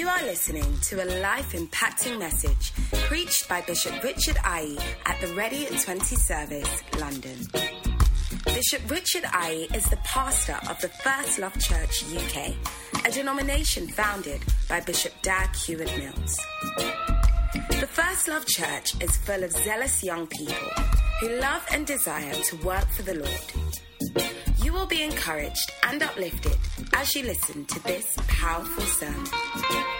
You are listening to a life impacting message preached by Bishop Richard Aryee at the Ready at 20 service, London. Bishop Richard Aryee is the pastor of the First Love Church UK, a denomination founded by Bishop Dag Heward Mills. The First Love Church is full of zealous young people who love and desire to work for the Lord. You will be encouraged and uplifted as you listen to this powerful sermon.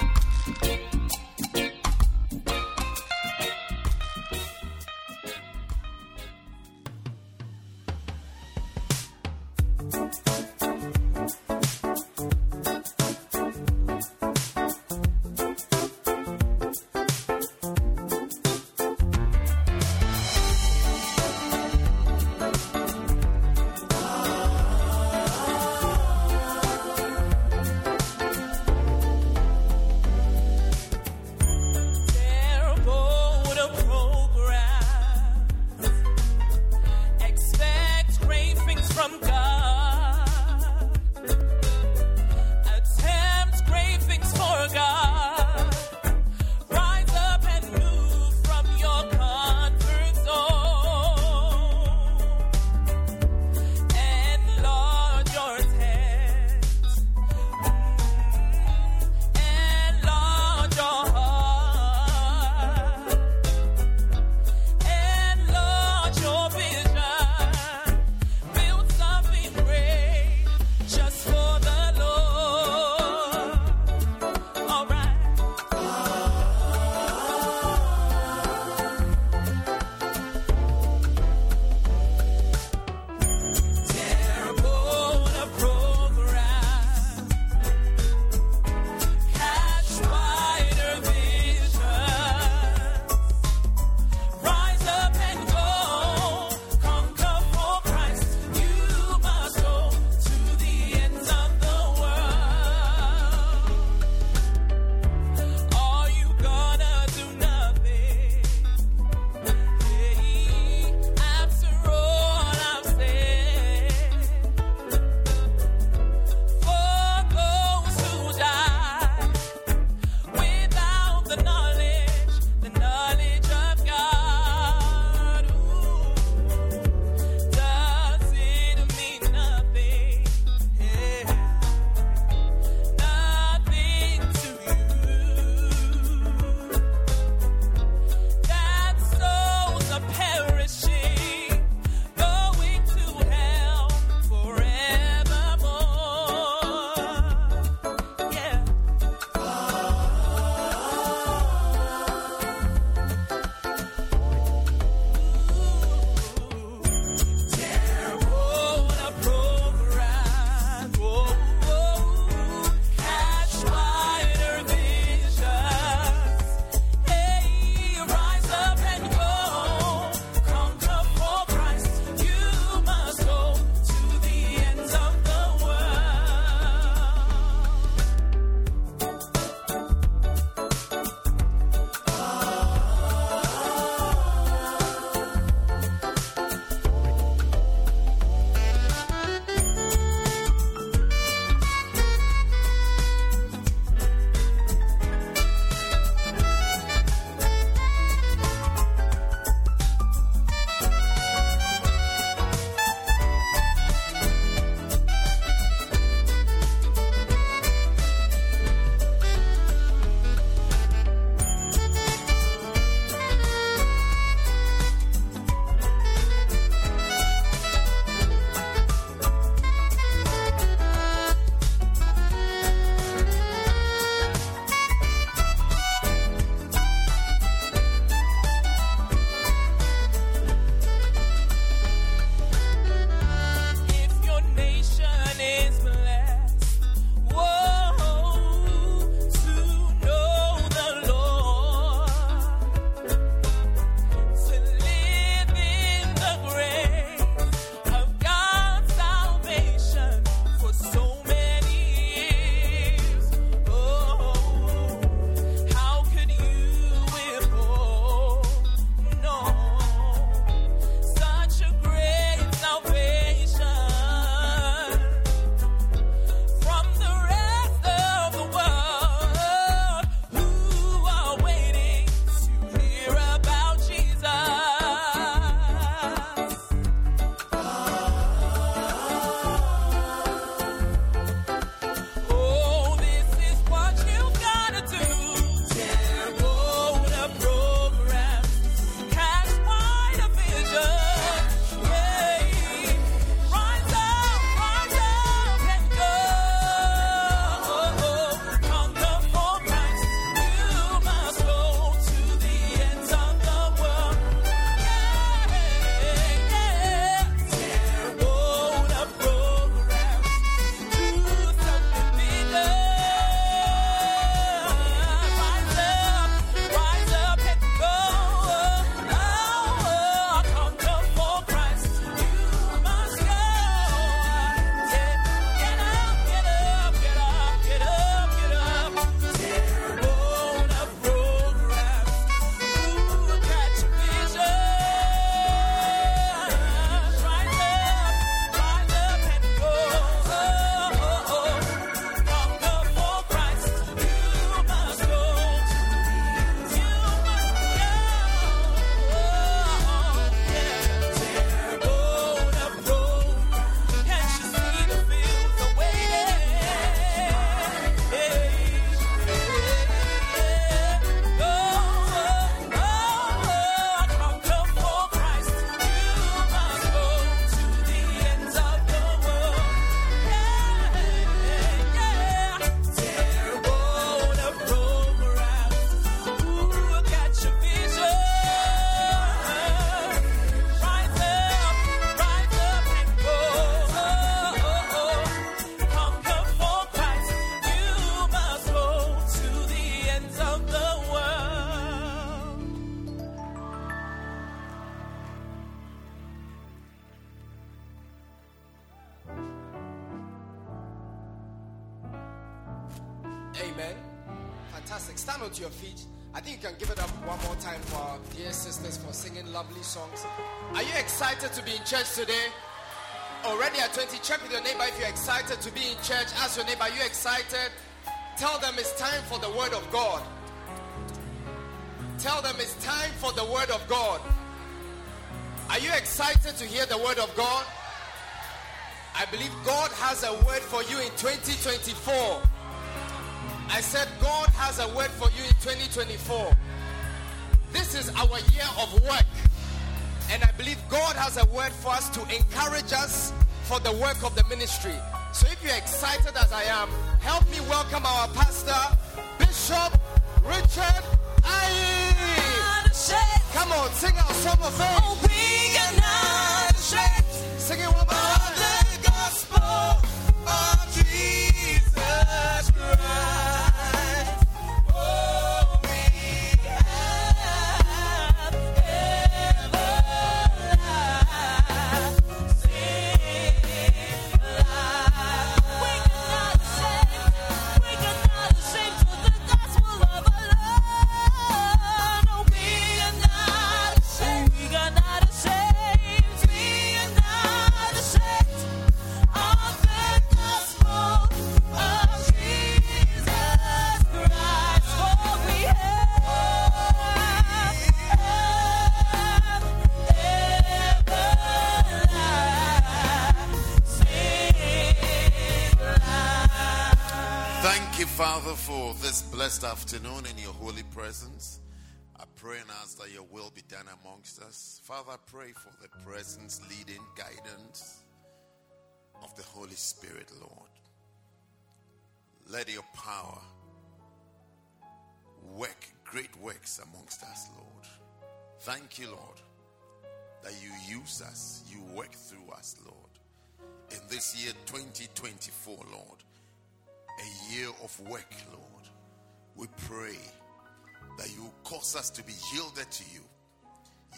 Excited to be in church. Ask your neighbor, are you excited? Tell them it's time for the word of God. Tell them it's time for the word of God. Are you excited to hear the word of God? I believe God has a word for you in 2024. I said, God has a word for you in 2024. This is our year of work. And I believe God has a word for us to encourage us for the work of the ministry. So if you're excited as I am, help me welcome our pastor, Bishop Richard Aryee. Come on, sing our song of faith. Oh, we are not ashamed. Sing it one more time. The gospel of Jesus Christ. Father, for this blessed afternoon in your holy presence. I pray and ask that your will be done amongst us. Father, I pray for the presence, leading, guidance of the Holy Spirit, Lord. Let your power work great works amongst us, Lord. Thank you, Lord, that you use us, you work through us, Lord. In this year 2024, Lord, a year of work, Lord. We pray that you cause us to be yielded to you,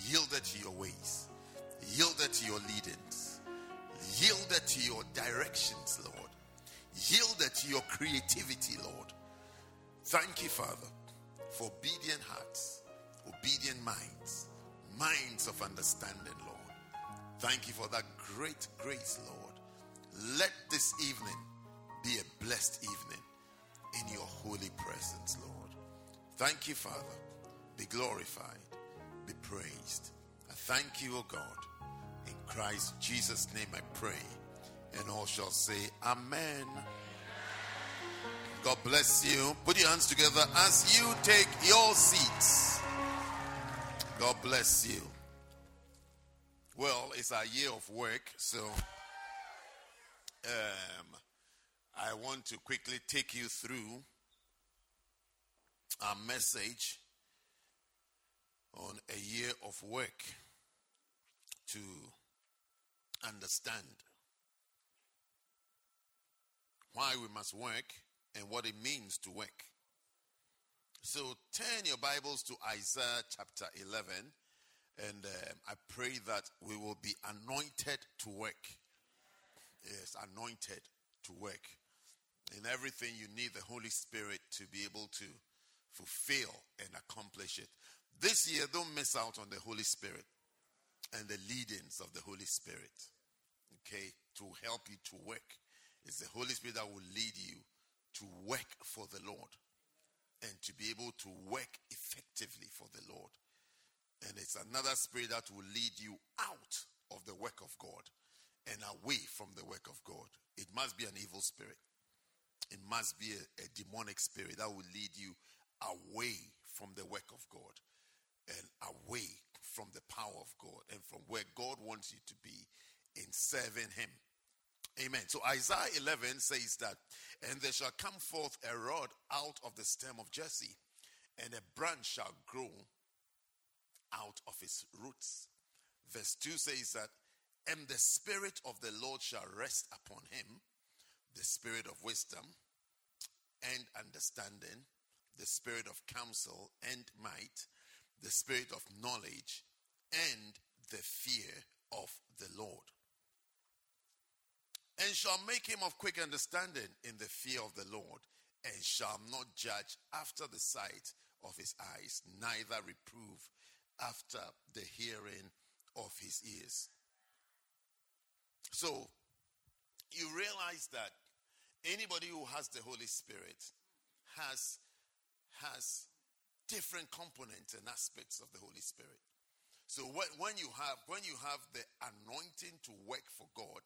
yielded to your ways, yielded to your leadings, yielded to your directions, Lord, yielded to your creativity, Lord. Thank you, Father, for obedient hearts, obedient minds, minds of understanding, Lord. Thank you for that great grace, Lord. Let this evening be a blessed evening in your holy presence, Lord. Thank you, Father. Be glorified, be praised. I thank you, O God. In Christ Jesus' name I pray. And all shall say, Amen. God bless you. Put your hands together as you take your seats. God bless you. Well, it's a year of work, so um, I want to quickly take you through a message on a year of work to understand why we must work and what it means to work. So turn your Bibles to Isaiah chapter 11, and um, I pray that we will be anointed to work. Yes, anointed to work. In everything, you need the Holy Spirit to be able to fulfill and accomplish it. This year, don't miss out on the Holy Spirit and the leadings of the Holy Spirit, okay, to help you to work. It's the Holy Spirit that will lead you to work for the Lord and to be able to work effectively for the Lord. And it's another spirit that will lead you out of the work of God and away from the work of God. It must be an evil spirit. It must be a, a demonic spirit that will lead you away from the work of God and away from the power of God and from where God wants you to be in serving Him. Amen. So Isaiah 11 says that, and there shall come forth a rod out of the stem of Jesse, and a branch shall grow out of his roots. Verse 2 says that, and the Spirit of the Lord shall rest upon him, the Spirit of wisdom and understanding, the Spirit of counsel and might, the Spirit of knowledge and the fear of the Lord. And shall make him of quick understanding in the fear of the Lord. and shall not judge after the sight of his eyes, neither reprove after the hearing of his ears. So, you realize that anybody who has the Holy Spirit has, has different components and aspects of the Holy Spirit. So when, when you have when you have the anointing to work for God,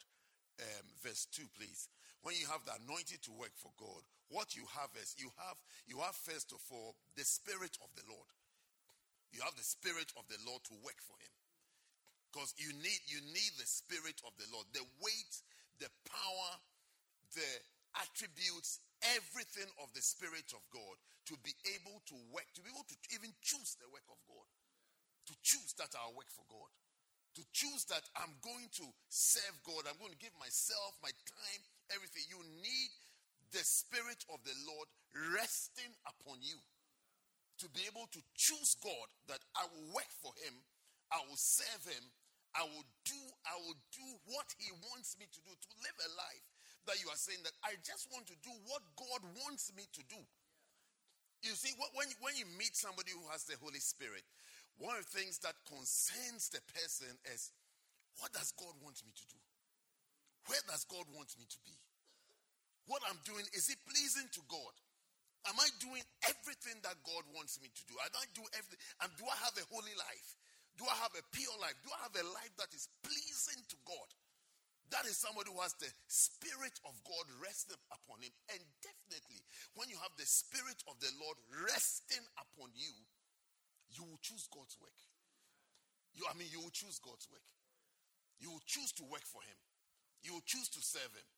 um, verse two, please. When you have the anointing to work for God, what you have is you have you have first of all the spirit of the Lord. You have the spirit of the Lord to work for Him, because you need you need the spirit of the Lord, the weight, the power, the attributes, everything of the Spirit of God to be able to work, to be able to even choose the work of God to choose that I'll work for God. To choose that I'm going to serve God. I'm going to give myself, my time, everything. You need the Spirit of the Lord resting upon you to be able to choose God that I will work for Him, I will serve Him, I will do, I will do what He wants me to do, to live a life that you are saying that I just want to do what God wants me to do. You see, when, when you meet somebody who has the Holy Spirit, one of the things that concerns the person is what does God want me to do? Where does God want me to be? What I'm doing, is it pleasing to God? Am I doing everything that God wants me to do? Am I do everything? And do I have a holy life? Do I have a pure life? Do I have a life that is pleasing to God? That is somebody who has the Spirit of God resting upon him. And definitely, when you have the Spirit of the Lord resting upon you, you will choose God's work. You, I mean, you will choose God's work. You will choose to work for Him. You will choose to serve Him.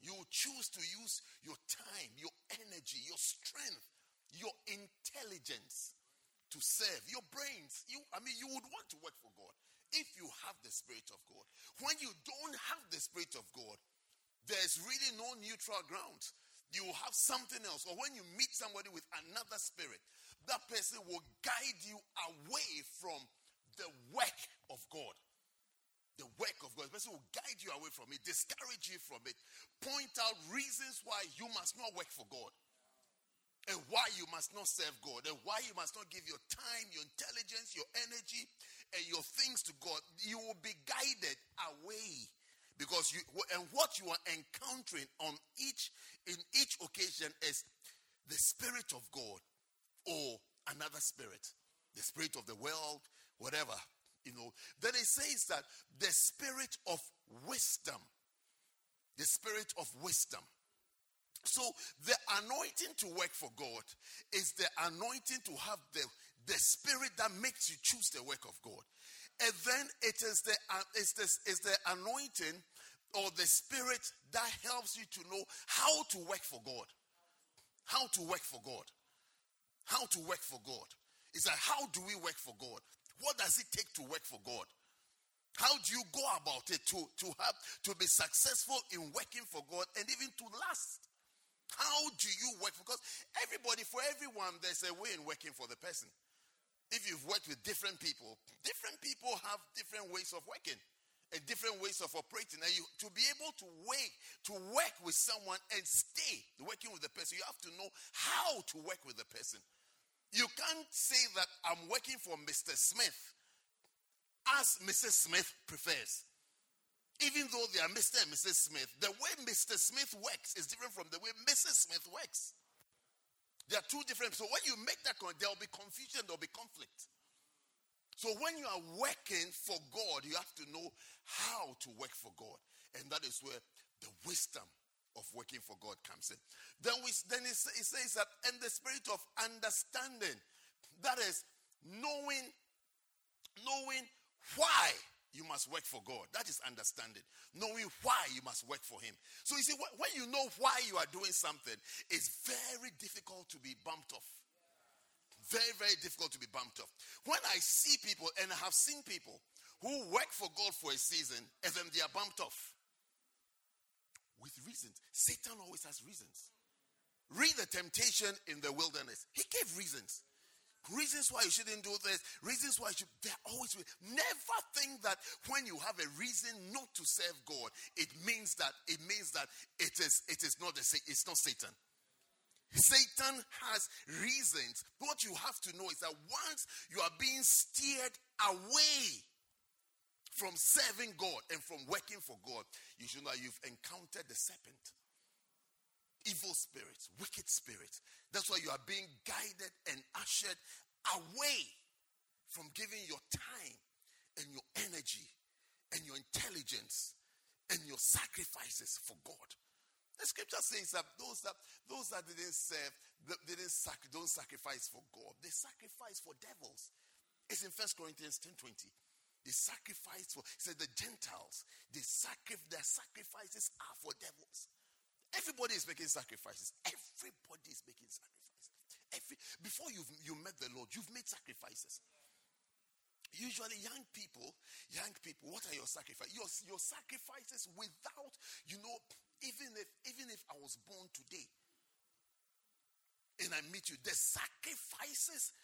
You will choose to use your time, your energy, your strength, your intelligence to serve your brains. You, I mean, you would want to work for God if you have the Spirit of God. When you don't have the Spirit of God, there's really no neutral ground. You have something else. Or when you meet somebody with another spirit, that person will guide you away from the work of God. The work of God. The person will guide you away from it, discourage you from it, point out reasons why you must not work for God, and why you must not serve God, and why you must not give your time, your intelligence, your energy, and your things to God. You will be guided away because you and what you are encountering on each in each occasion is the spirit of God or another spirit, the spirit of the world, whatever, you know. Then it says that the spirit of wisdom, the spirit of wisdom. So the anointing to work for God is the anointing to have the, the spirit that makes you choose the work of God. And then it is the, uh, it's the, it's the anointing or the spirit that helps you to know how to work for God. How to work for God how to work for God. It's like, how do we work for God? What does it take to work for God? How do you go about it to, to have to be successful in working for God and even to last? How do you work? Because everybody, for everyone, there's a way in working for the person. If you've worked with different people, different people have different ways of working and different ways of operating. And you to be able to work, to work with someone and stay working with the person, you have to know how to work with the person. You can't say that I'm working for Mr. Smith as Mrs. Smith prefers. Even though they are Mr. and Mrs. Smith, the way Mr. Smith works is different from the way Mrs. Smith works. They are two different. So when you make that, there will be confusion, there will be conflict. So when you are working for God, you have to know how to work for God. And that is where the wisdom of working for God comes in. Then, we, then it, it says that, and the spirit of understanding, that is knowing, knowing why you must work for God. That is understanding. Knowing why you must work for Him. So you see, when you know why you are doing something, it's very difficult to be bumped off. Very, very difficult to be bumped off. When I see people, and I have seen people who work for God for a season, and then they are bumped off with reasons. Satan always has reasons. Read the temptation in the wilderness. He gave reasons. Reasons why you shouldn't do this. Reasons why you should. They're always. Never think that when you have a reason not to serve God, it means that it means that it is. It is not. A, it's not Satan. Satan has reasons. What you have to know is that once you are being steered away from serving God and from working for God, you should know you've encountered the serpent. Evil spirits, wicked spirits. That's why you are being guided and ushered away from giving your time and your energy and your intelligence and your sacrifices for God. The scripture says that those that those that didn't serve, didn't sac- don't sacrifice for God, they sacrifice for devils. It's in First Corinthians 10 20. They sacrifice for, he said, the Gentiles, they sacri- their sacrifices are for devils. Everybody is making sacrifices. Everybody is making sacrifices. Every, before you've you met the Lord, you've made sacrifices. Usually, young people, young people, what are your sacrifices? Your, your sacrifices without, you know, even if even if I was born today and I meet you, the sacrifices,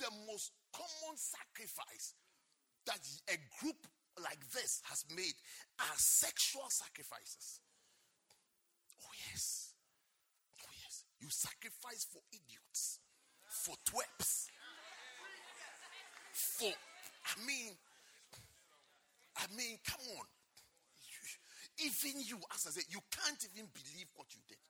the most common sacrifice that a group like this has made are sexual sacrifices. Yes. Oh, yes. You sacrifice for idiots, for twerps, for, I mean, I mean, come on. Even you, as I said, you can't even believe what you did.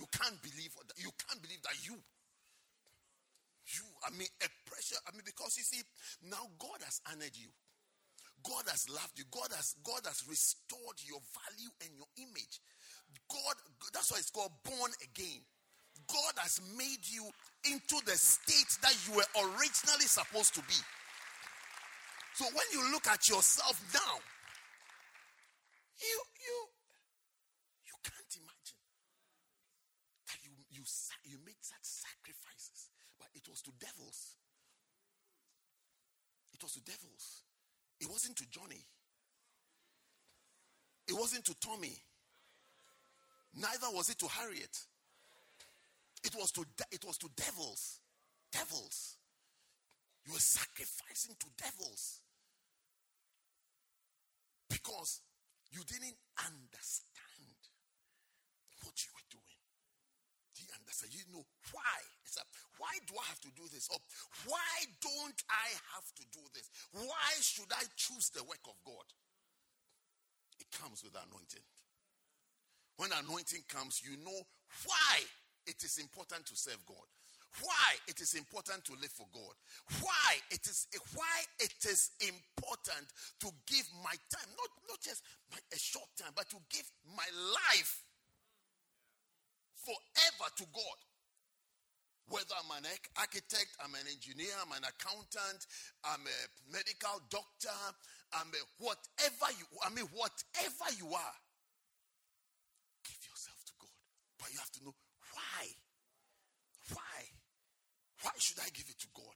You can't believe that. You can't believe that you, you, I mean, a pressure. I mean, because you see, now God has honored you. God has loved you. God has God has restored your value and your image. God, that's why it's called born again. God has made you into the state that you were originally supposed to be. So when you look at yourself now, you you you can't imagine that you you you made such sacrifices, but it was to devils. It was to devils. It wasn't to Johnny. It wasn't to Tommy. Neither was it to Harriet. It was to de- it was to devils. Devils. You were sacrificing to devils. Because you didn't understand what you were doing. Do you understand? You know why? It's a, why do I have to do this? Or why don't I have to do this? Why should I choose the work of God? It comes with anointing. When anointing comes, you know why it is important to serve God. Why it is important to live for God. Why it is why it is important to give my time, not, not just my, a short time, but to give my life forever to God. Whether I'm an architect, I'm an engineer, I'm an accountant, I'm a medical doctor, I'm a whatever you I mean, whatever you are, give yourself to God. But you have to know why. Why? Why should I give it to God?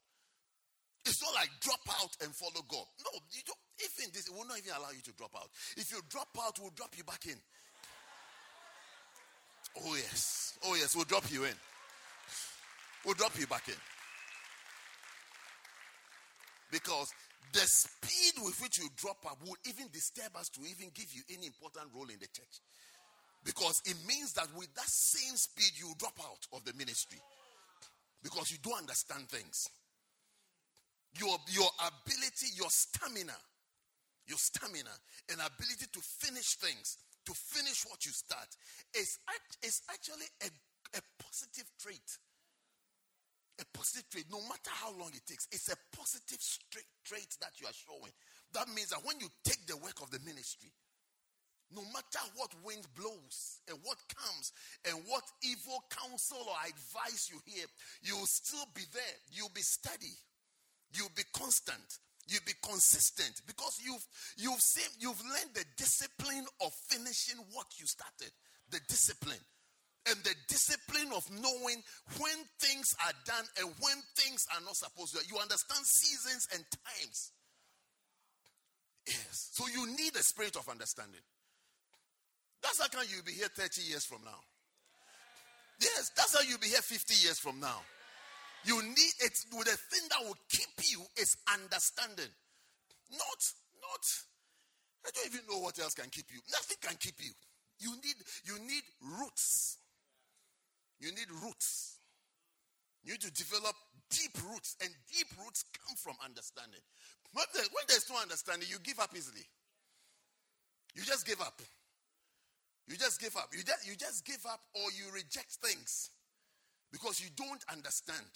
It's not like drop out and follow God. No, you don't, even this, it will not even allow you to drop out. If you drop out, we'll drop you back in. Oh, yes. Oh, yes, we'll drop you in. We'll drop you back in. Because the speed with which you drop out will even disturb us to even give you any important role in the church. Because it means that with that same speed, you drop out of the ministry. Because you don't understand things. Your, your ability, your stamina, your stamina and ability to finish things, to finish what you start, is, is actually a, a positive trait a positive trait, no matter how long it takes, it's a positive trait that you are showing. That means that when you take the work of the ministry, no matter what wind blows and what comes and what evil counsel or advice you hear, you'll still be there. You'll be steady. You'll be constant. You'll be consistent because you've you've seen you've learned the discipline of finishing what you started. The discipline and the discipline of knowing when things are done and when things are not supposed to. You understand seasons and times. Yes. So you need a spirit of understanding. That's how can you be here 30 years from now. Yes, that's how you'll be here 50 years from now. You need it with the thing that will keep you is understanding. Not, not, I don't even know what else can keep you. Nothing can keep you. You need, you need roots. You need roots. You need to develop deep roots, and deep roots come from understanding. When, there's no understanding, you give up easily. You just give up. You just give up. You just, you just give up or you reject things because you don't understand.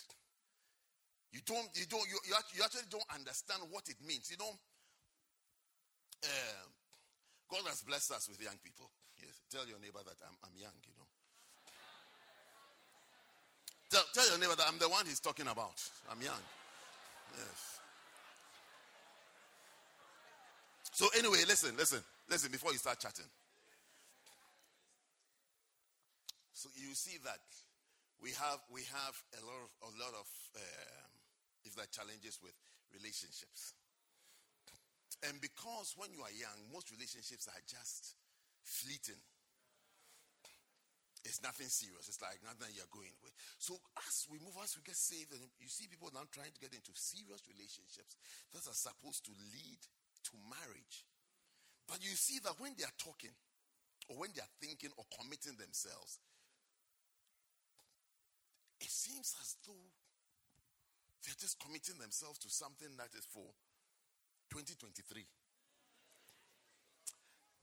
You don't, you don't, you, you actually don't understand what it means. You don't, uh, God has blessed us with young people. Yes. Tell your neighbor that I'm, I'm young, you know. Tell, tell your neighbor that I'm the one he's talking about. I'm young. Yes. So, anyway, listen, listen, listen before you start chatting. So, you see that we have we have a lot of a lot of um, if there challenges with relationships. And because when you are young, most relationships are just fleeting. It's nothing serious. It's like nothing you're going with. So as we move, as we get saved, and you see people now trying to get into serious relationships that are supposed to lead to marriage. But you see that when they are talking, or when they are thinking or committing themselves, it seems as though they're just committing themselves to something that is for 2023.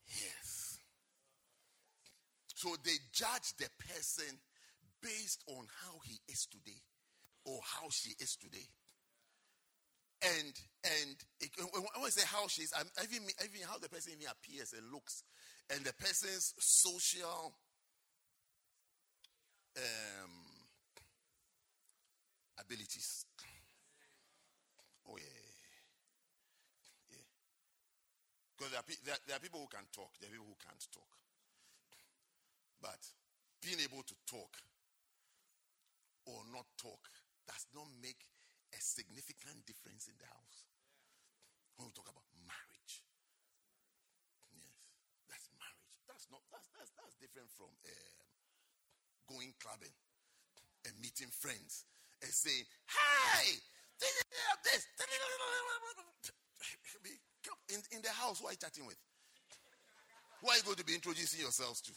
Yes. So they judge the person based on how he is today or how she is today. And and it, when I say how she is, I'm even, even how the person even appears and looks, and the person's social um, abilities. Oh, yeah. Yeah. Because there are, there, there are people who can talk, there are people who can't talk. But being able to talk or not talk does not make a significant difference in the house. When we talk about marriage. Yes, that's marriage. That's not that's that's, that's different from um, going clubbing and meeting friends and saying, "Hi, this, in, in the house, who are you chatting with? Who are you going to be introducing yourselves to?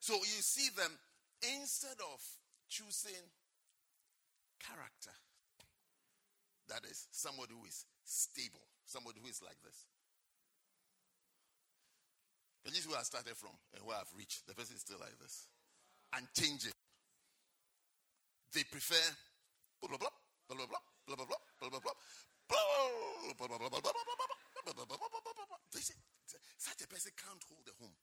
So you see them, instead of choosing character, that is somebody who is stable, somebody who is like this. And this is where I started from and where I've reached. The person is still like this. And changing. They prefer blah blah blah blah blah blah blah blah blah blah blah They say such a person can't hold a home.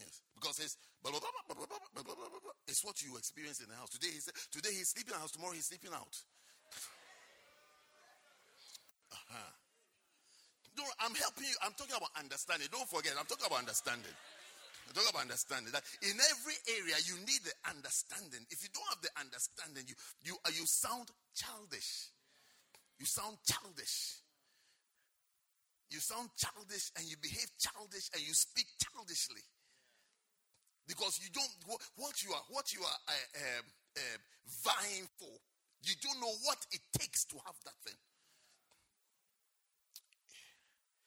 Yes, because it's blah, blah, blah, blah, blah, blah, blah, blah, blah. it's what you experience in the house. Today he's today he's sleeping in the house. Tomorrow he's sleeping out. Uh-huh. No, I'm helping you. I'm talking about understanding. Don't forget, I'm talking about understanding. Talk about understanding. That in every area you need the understanding. If you don't have the understanding, you you uh, you sound childish. You sound childish. You sound childish and you behave childish and you speak childishly. Because you don't what you are what you are uh, uh, uh, vying for. You don't know what it takes to have that thing.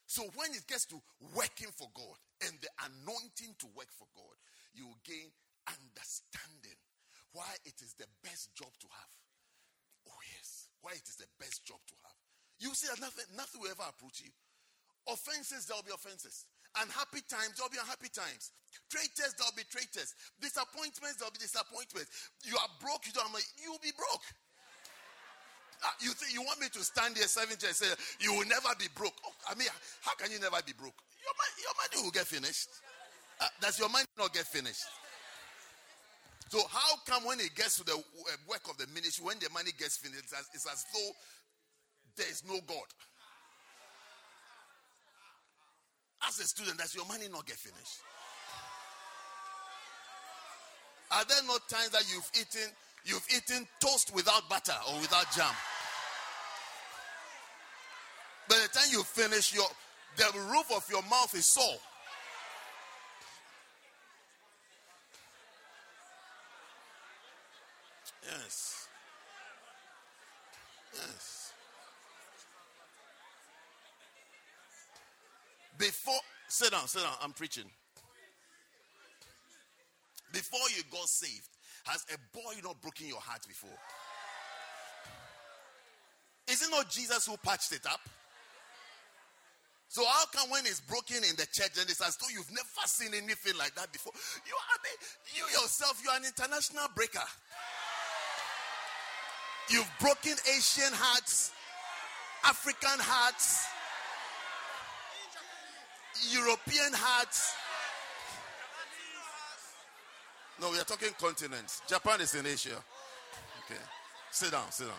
So when it gets to working for God and the anointing to work for God, you will gain understanding why it is the best job to have. Oh, yes. Why it is the best job to have. You see that nothing, nothing will ever approach you. Offenses, there will be offenses. Unhappy times, there will be unhappy times. Traitors, there will be traitors. Disappointments, there will be disappointments. You are broke, you don't you will be broke. Ah, you think you want me to stand here 70 and say you will never be broke? Oh, I mean, how can you never be broke? Your, your money will get finished. Uh, does your money not get finished? So how come when it gets to the uh, work of the ministry, when the money gets finished, it's as, it's as though there is no God? As a student, does your money not get finished? Are there not times that you've eaten you've eaten toast without butter or without jam? By the time you finish, your the roof of your mouth is sore. Yes. Yes. Before, sit down, sit down. I'm preaching. Before you got saved, has a boy not broken your heart before? Is it not Jesus who patched it up? So how come when it's broken in the church and it's as though you've never seen anything like that before? You I mean, you yourself, you are an international breaker. You've broken Asian hearts, African hearts, European hearts. No, we are talking continents. Japan is in Asia. Okay. Sit down, sit down.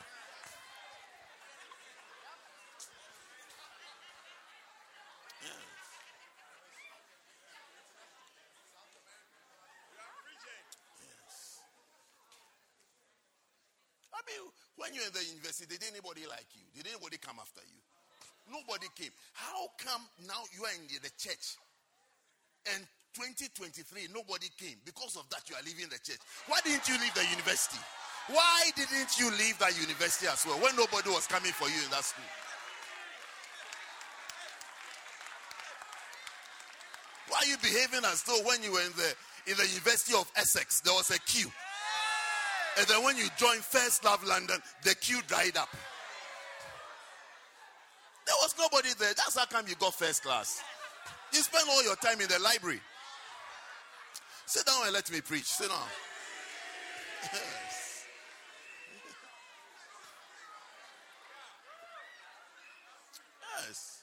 when you're in the university, did anybody like you? Did anybody come after you? Nobody came. How come now you are in the church and 2023 nobody came? Because of that, you are leaving the church. Why didn't you leave the university? Why didn't you leave that university as well when nobody was coming for you in that school? Why are you behaving as though when you were in the in the University of Essex there was a queue? And then when you join First Love London, the queue dried up. There was nobody there. That's how come you got first class. You spend all your time in the library. Sit down and let me preach. Sit down. Yes. yes.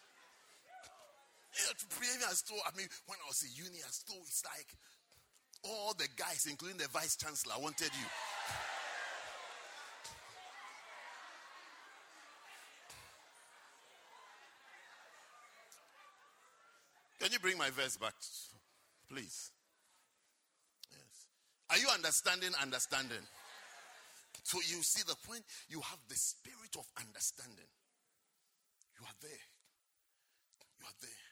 Yeah, as though, I mean, when I was in uni, as though it's like all the guys, including the vice chancellor, wanted you. Can you bring my verse back, please? Yes. Are you understanding? Understanding. So you see the point? You have the spirit of understanding. You are there. You are there.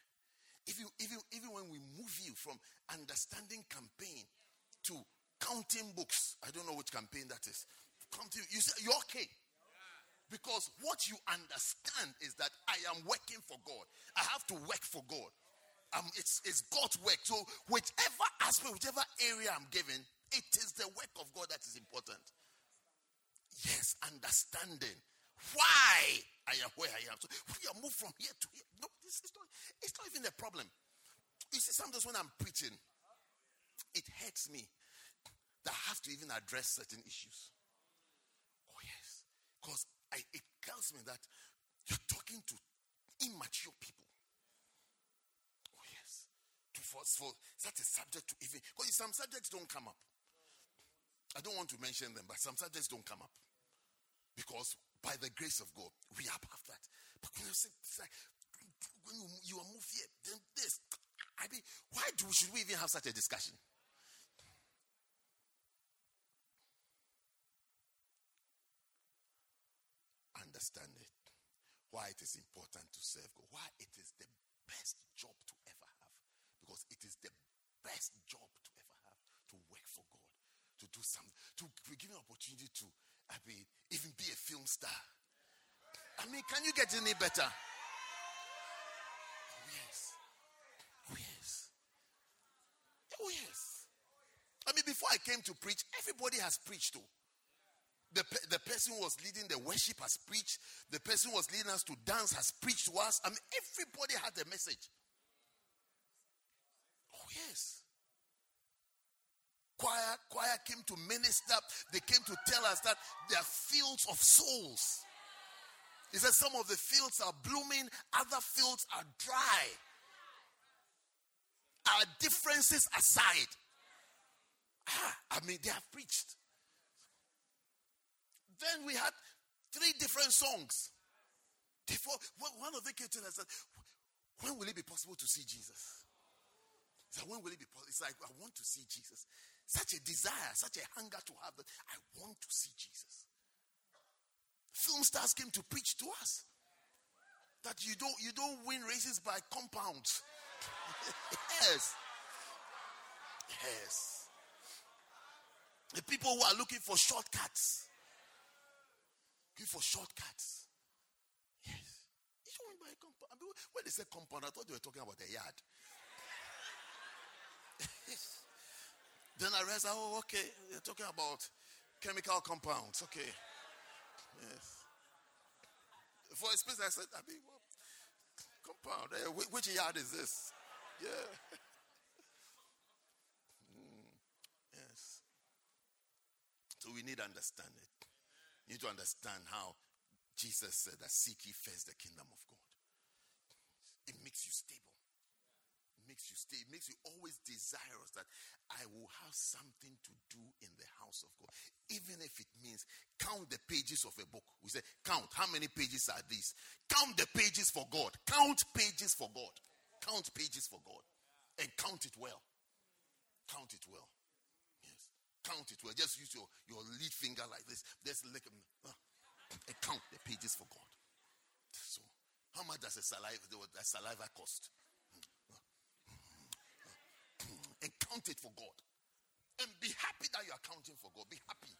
If you, if you, even when we move you from understanding campaign to counting books, I don't know which campaign that is. Counting, you say you're okay. Because what you understand is that I am working for God. I have to work for God um, it's, it's God's work. So, whichever aspect, whichever area I'm given, it is the work of God that is important. Yes, understanding why I am where I am. So we are moved from here to here. No, this is not, it's not even a problem. You see, sometimes when I'm preaching, it hurts me that have to even address certain issues. Oh, yes. Because it tells me that you're talking to immature people Oh, yes. To, for, for such a subject to even because some subjects don't come up. I don't want to mention them, but some subjects don't come up because by the grace of God we are above that. But when you say when you, you are moved here, then this. I mean, why do should we even have such a discussion? Understand it. Why it is important to serve God. Why it is the best job to ever have. because it is the best job to ever have to work for God, to do something, to be given an opportunity to, I mean, even be a film star. I mean, can you get any better? Oh, yes. Oh, yes. Oh, yes. I mean, before I came to preach, everybody has preached too. The, the person who was leading the worship has preached. The person who was leading us to dance has preached to us. I mean, everybody had a message Oh, yes. Choir, choir came to minister. They came to tell us that there are fields of souls. He said some of the fields are blooming, other fields are dry. Our differences aside. Ah, I mean, they have preached. Then we had three different songs. Before, one of them came to us said, When will it be possible to see Jesus? So when will it be possible? It's like, I want to see Jesus. Such a desire, such a hunger to have that. I want to see Jesus. Film stars came to preach to us that you don't you don't win races by compounds. yes. Yes. The people who are looking for shortcuts. For shortcuts. Yes. You win by compound. I when they say compound, I thought they were talking about a yard. Then I realized, oh, okay, you're talking about chemical compounds. Okay. Yes. For a space, I said, I mean, compound. Eh, which yard is this? Yeah. mm. Yes. So we need to understand it. You need to understand how Jesus said that seek ye first the kingdom of God. It makes you stable It makes you stay, it makes you always desirous that I will have something to do in the house of God. Even if it means count the pages of a book. We say, count. How many pages are these? Count the pages for God. Count pages for God. Count pages for God. And count it well. Count it well. Count it well. Just use your, your lead finger like this. Just lick them. Uh, and count the pages for God. So, how much does a saliva, a saliva cost? and count it for God. And be happy that you are counting for God. Be happy.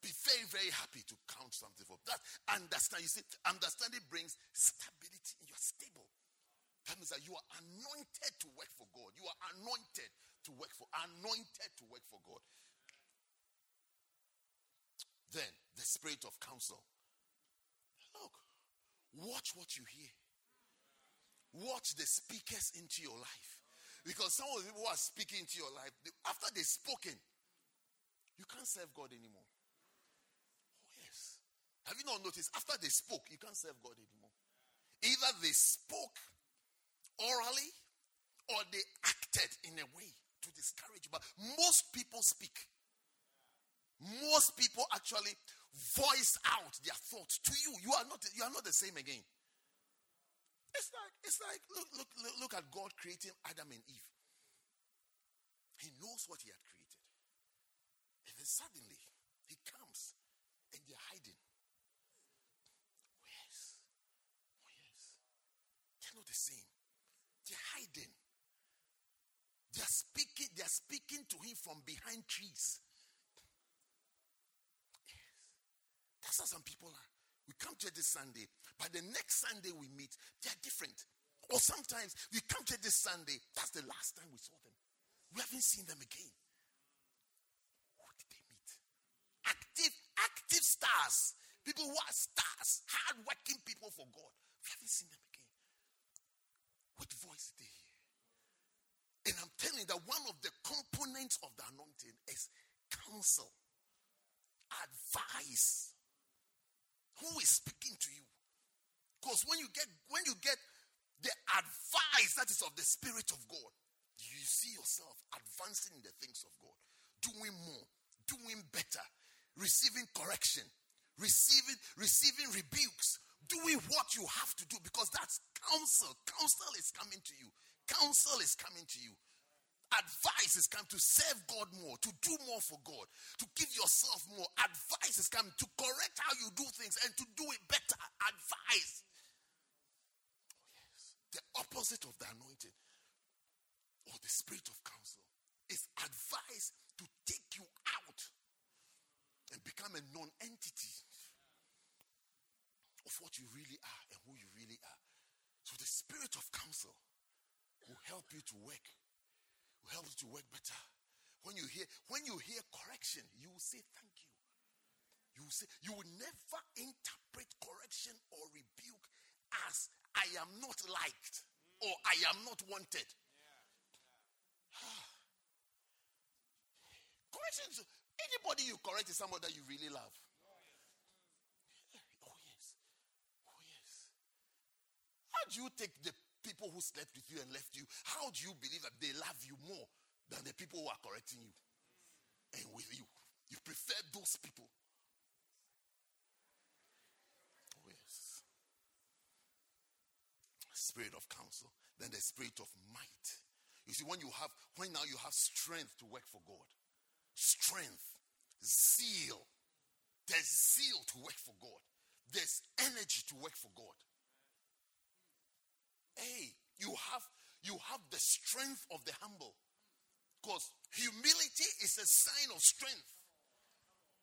Be very, very happy to count something for that. Understand. You see, understanding brings stability. You're stable. That means that you are anointed to work for God. You are anointed to work for, anointed to work for God. Then the spirit of counsel. Look, watch what you hear. Watch the speakers into your life. Because some of the people who are speaking into your life, after they've spoken, you can't serve God anymore. Oh, yes. Have you not noticed? After they spoke, you can't serve God anymore. Either they spoke orally or they acted in a way to discourage. But most people speak. Most people actually voice out their thoughts to you. You are not, you are not the same again. It's like, it's like look, look, look, at God creating Adam and Eve. He knows what he had created. And then suddenly he comes and they're hiding. Oh, yes. Oh, yes. They're not the same. They're hiding. They're speaking, they're speaking to him from behind trees. Yes. That's how some people are. We come to this Sunday, but the next Sunday we meet, they're different. Or sometimes we come to this Sunday, that's the last time we saw them. We haven't seen them again. Who did they meet? Active, active stars. People who are stars, hard-working people for God. We haven't seen them again. What voice did they hear? And I'm telling you that one of the components of the anointing is counsel, advice. Who is speaking to you? Because when you get when you get the advice that is of the Spirit of God, you see yourself advancing in the things of God, doing more, doing better, receiving correction, receiving receiving rebukes, doing what you have to do because that's counsel. Counsel is coming to you. Counsel is coming to you advice is come to serve God more, to do more for God, to give yourself more. Advice is come to correct how you do things and to do it better. Advice. Oh, yes. The opposite of the anointing or the spirit of counsel is advice to take you out and become a non entity of what you really are and who you really are. So the spirit of counsel will help you to work will help you to work better. When you hear when you hear correction, you will say thank you. You will say you will never interpret correction or rebuke as I am not liked or I am not wanted. Ah. Correction anybody you correct is somebody that you really love. Oh yes. Oh yes. Oh, How do you take the people who slept with you and left you, how do you believe that they love you more than the people who are correcting you and with you? You prefer those people. Oh, yes. Spirit of counsel, then the spirit of might. You see, when you have, when now you have strength to work for God, strength, zeal, there's zeal to work for God, there's energy to work for God. Hey, you have you have the strength of the humble. Because humility is a sign of strength.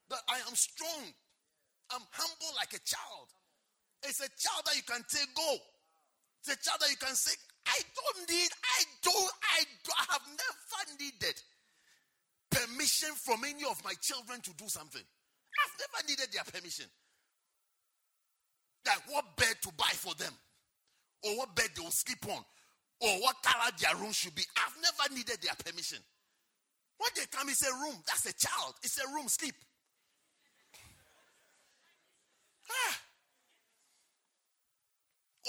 That I am strong. I'm humble like a child. It's a child that you can take go. It's a child that you can say, I don't need, I don't, I, don't, I have never needed. permission from any of my children to do something. I've never needed their permission. Like what bed to buy for them, or what bed they will sleep on, or what color their room should be. I've never needed their permission. When they come, it's a room. That's a child. It's a room. Sleep. Ah.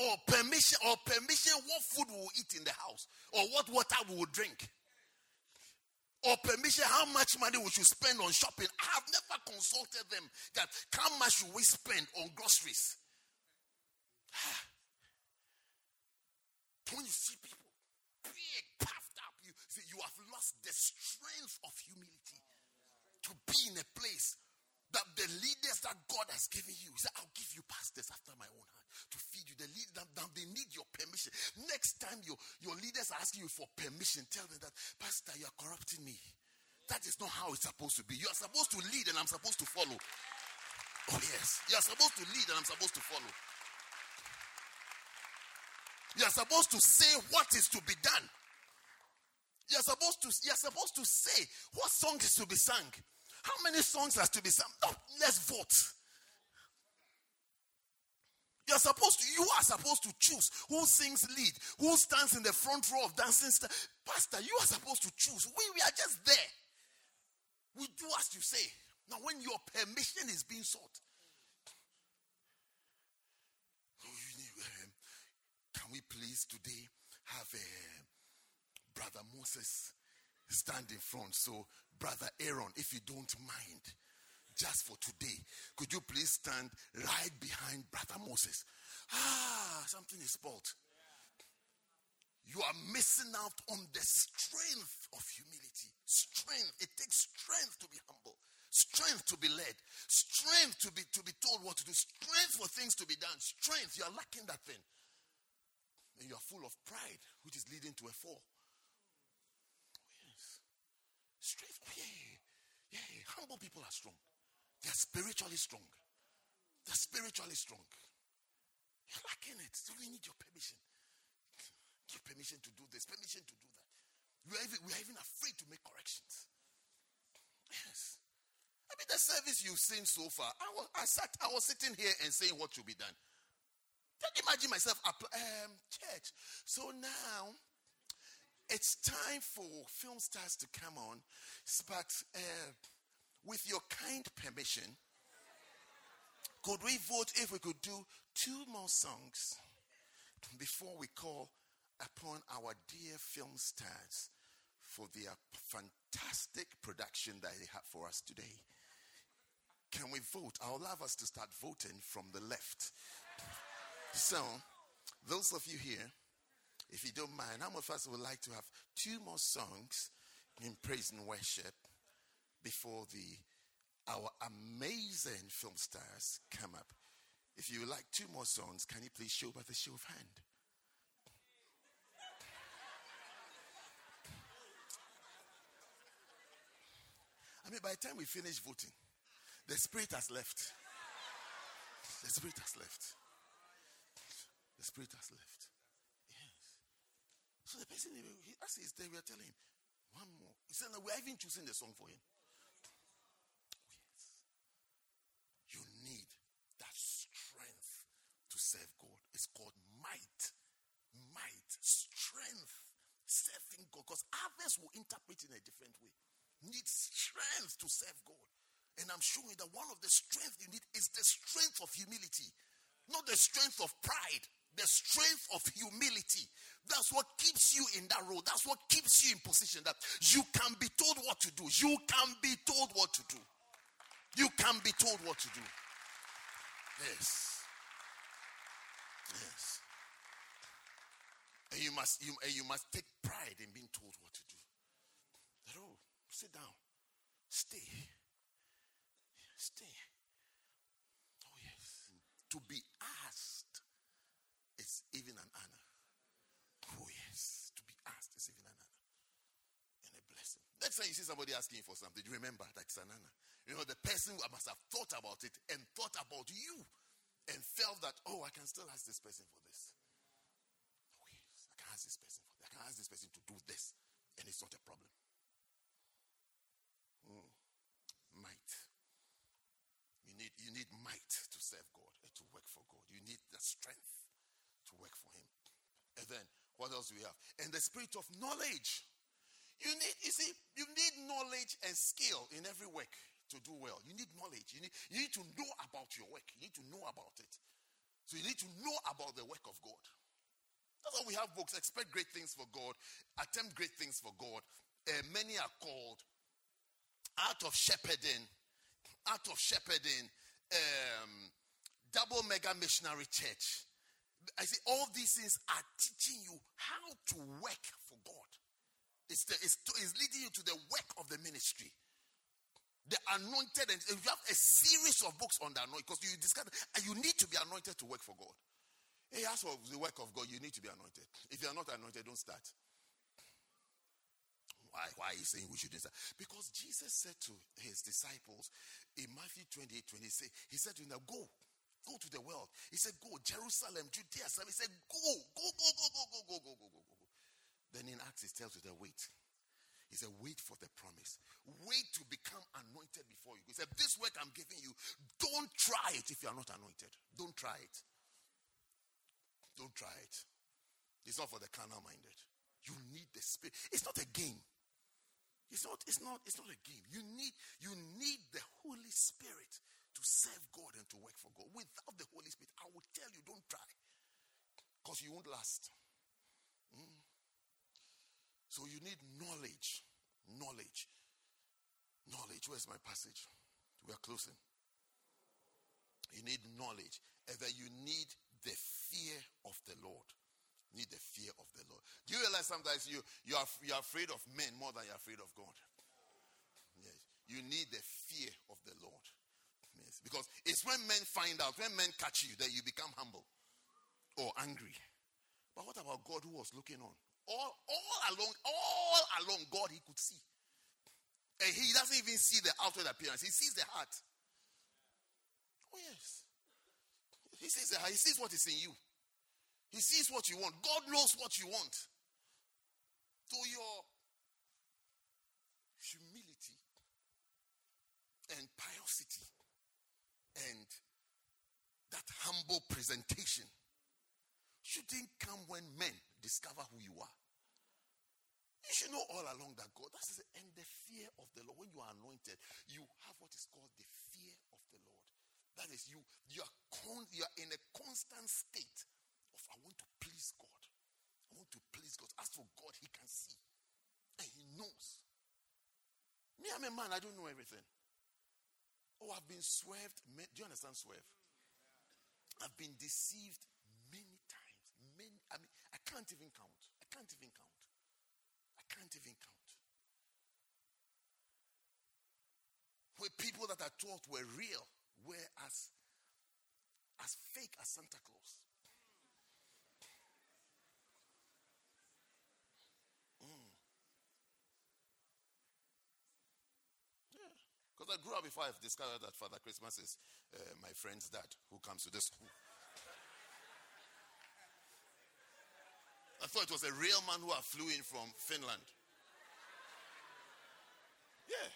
Or permission, or permission what food we will eat in the house, or what water we will drink. Or permission how much money we should spend on shopping. I have never consulted them that how much should we spend on groceries. Ah. When you see people big, puffed up, you see you have lost the strength of humility to be in a place that the leaders that God has given you, say, I'll give you pastors after my own heart to feed you. The lead, now they need your permission. Next time your, your leaders are asking you for permission, tell them that, Pastor, you are corrupting me. That is not how it's supposed to be. You are supposed to lead and I'm supposed to follow. Oh, yes. You are supposed to lead and I'm supposed to follow. You are supposed to say what is to be done. You're supposed to you're supposed to say what song is to be sung. How many songs has to be sung? No, let's vote. You're supposed to, you are supposed to choose who sings lead, who stands in the front row of dancing. St- Pastor, you are supposed to choose. We, we are just there. We do as you say. Now, when your permission is being sought, can we please today have a brother Moses stand in front? So, brother Aaron, if you don't mind, just for today, could you please stand right behind Brother Moses? Ah, something is spoiled. You are missing out on the strength of humility. Strength. It takes strength to be humble, strength to be led, strength to be to be told what to do, strength for things to be done. Strength. You are lacking that thing. And you are full of pride, which is leading to a fall. yes. Strength. Yeah. Yeah. Humble people are strong. They're spiritually strong. They're spiritually strong. You're lacking it. So we need your permission. Give permission to do this, permission to do that. We are even, we are even afraid to make corrections. Yes. I mean, the service you've seen so far, I was, I sat, I was sitting here and saying what should be done. Imagine myself, um, church. So now, it's time for film stars to come on, but uh, with your kind permission, could we vote if we could do two more songs before we call upon our dear film stars for their fantastic production that they have for us today? Can we vote? I would love us to start voting from the left. So, those of you here, if you don't mind, how many of us would like to have two more songs in praise and worship before the our amazing film stars come up. If you would like two more songs, can you please show by the show of hand? I mean, by the time we finish voting, the spirit has left. The spirit has left. The spirit has left. Yes. So the person, as he's there, we are telling him, one more. He said, no, we're even choosing the song for him. Oh, yes. You need that strength to serve God. It's called might. Might. Strength. Serving God. Because others will interpret in a different way. Need strength to serve God. And I'm showing you that one of the strength you need is the strength of humility, not the strength of pride, the strength of humility. That's what keeps you in that role. That's what keeps you in position that you can be told what to do. You can be told what to do. You can be told what to do. Yes. Yes. And you must you, and you must take pride in being told what to do. That oh, sit down. Stay. Stay. Oh yes. To be asked even an honor. Oh, yes. To be asked is even an honor and a blessing. Next time you see somebody asking for something, you remember that it's an honor. You know, the person must have thought about it and thought about you and felt that, oh, I can still ask this person for this. Oh, yes. I can ask this person for this. I can ask this person to do this, and it's not a problem. Mm. Might. You need, you need might to serve God and to work for God. You need the strength to work for him. And then what else do we have? And the spirit of knowledge. You need, you see, you need knowledge and skill in every work to do well. You need knowledge. You need, you need to know about your work. You need to know about it. So you need to know about the work of God. That's why we have books. Expect great things for God. Attempt great things for God. Uh, many are called out of shepherding, out of shepherding, um, double mega missionary church. I say all these things are teaching you how to work for God. It's, the, it's, it's leading you to the work of the ministry. The anointed, and you have a series of books on the anointing because you discover you need to be anointed to work for God. Hey, as for the work of God, you need to be anointed. If you are not anointed, don't start. Why, why are you saying we shouldn't start? Because Jesus said to his disciples in Matthew 28 26, He said to them, Go, go to the world. He said, Go, Jerusalem, Judea. He said, Go, go, go, go, go, go, go, go, go, go, go. Then in Acts, he tells you wait. He said, Wait for the promise. Wait to become anointed before you. He said, This work I'm giving you, don't try it if you are not anointed. Don't try it. Don't try it. It's not for the carnal minded. You need the spirit. It's not a game. It's not, it's not, it's not a game. You need, you need the Holy Spirit to serve God and to work for God. Without the Holy Spirit, I will tell you, don't try. Because you won't last. Mm. So you need knowledge. Knowledge. Knowledge. Where's my passage? We are closing. You need knowledge. And that you need the fear of the Lord. You need the fear of the Lord. Do you realize sometimes you, you, are, you are afraid of men more than you're afraid of God? Yes. You need the fear of the Lord. Because it's when men find out, when men catch you, that you become humble or angry. But what about God who was looking on? All, all along, all along, God he could see. And he doesn't even see the outward appearance, he sees the heart. Oh, yes. He sees the heart, he sees what is in you. He sees what you want. God knows what you want. So your humility and and that humble presentation shouldn't come when men discover who you are. You should know all along that God, that's and the fear of the Lord. When you are anointed, you have what is called the fear of the Lord. That is, you you are con, you are in a constant state of I want to please God. I want to please God. As for God, He can see and He knows. Me, I'm a man. I don't know everything. Oh, I've been swerved. Do you understand swerve? I've been deceived many times. Many. I mean, I can't even count. I can't even count. I can't even count. Where people that I thought were real were as as fake as Santa Claus. Because I grew up before I've discovered that Father Christmas is uh, my friend's dad who comes to the school. I thought it was a real man who flew in from Finland. Yeah.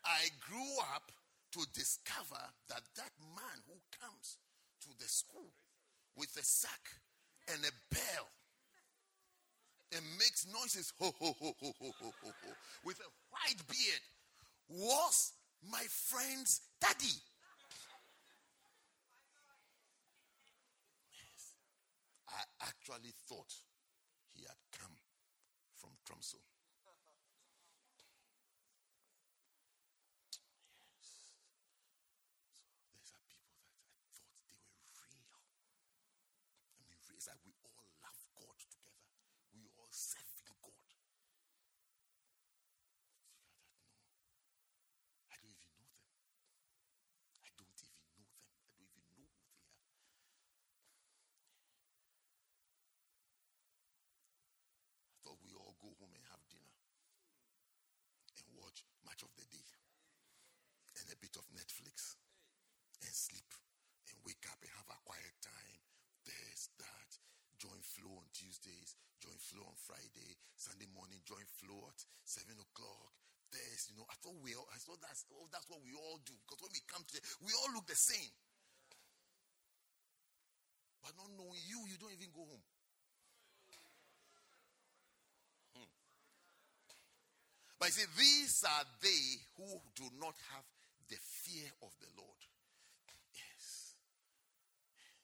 I grew up to discover that that man who comes to the school with a sack and a bell and makes noises ho ho ho ho ho ho, ho with a white beard was my friend's daddy. Yes. I actually thought he had come from Tromsø. of the day and a bit of Netflix and sleep and wake up and have a quiet time. This, that. Join Flow on Tuesdays, join Flow on Friday, Sunday morning, join Flow at 7 o'clock. This, you know, I thought we all, I thought that's, oh, that's what we all do because when we come to, we all look the same. are not knowing you, you don't even go home. But you see, these are they who do not have the fear of the Lord. Yes. yes.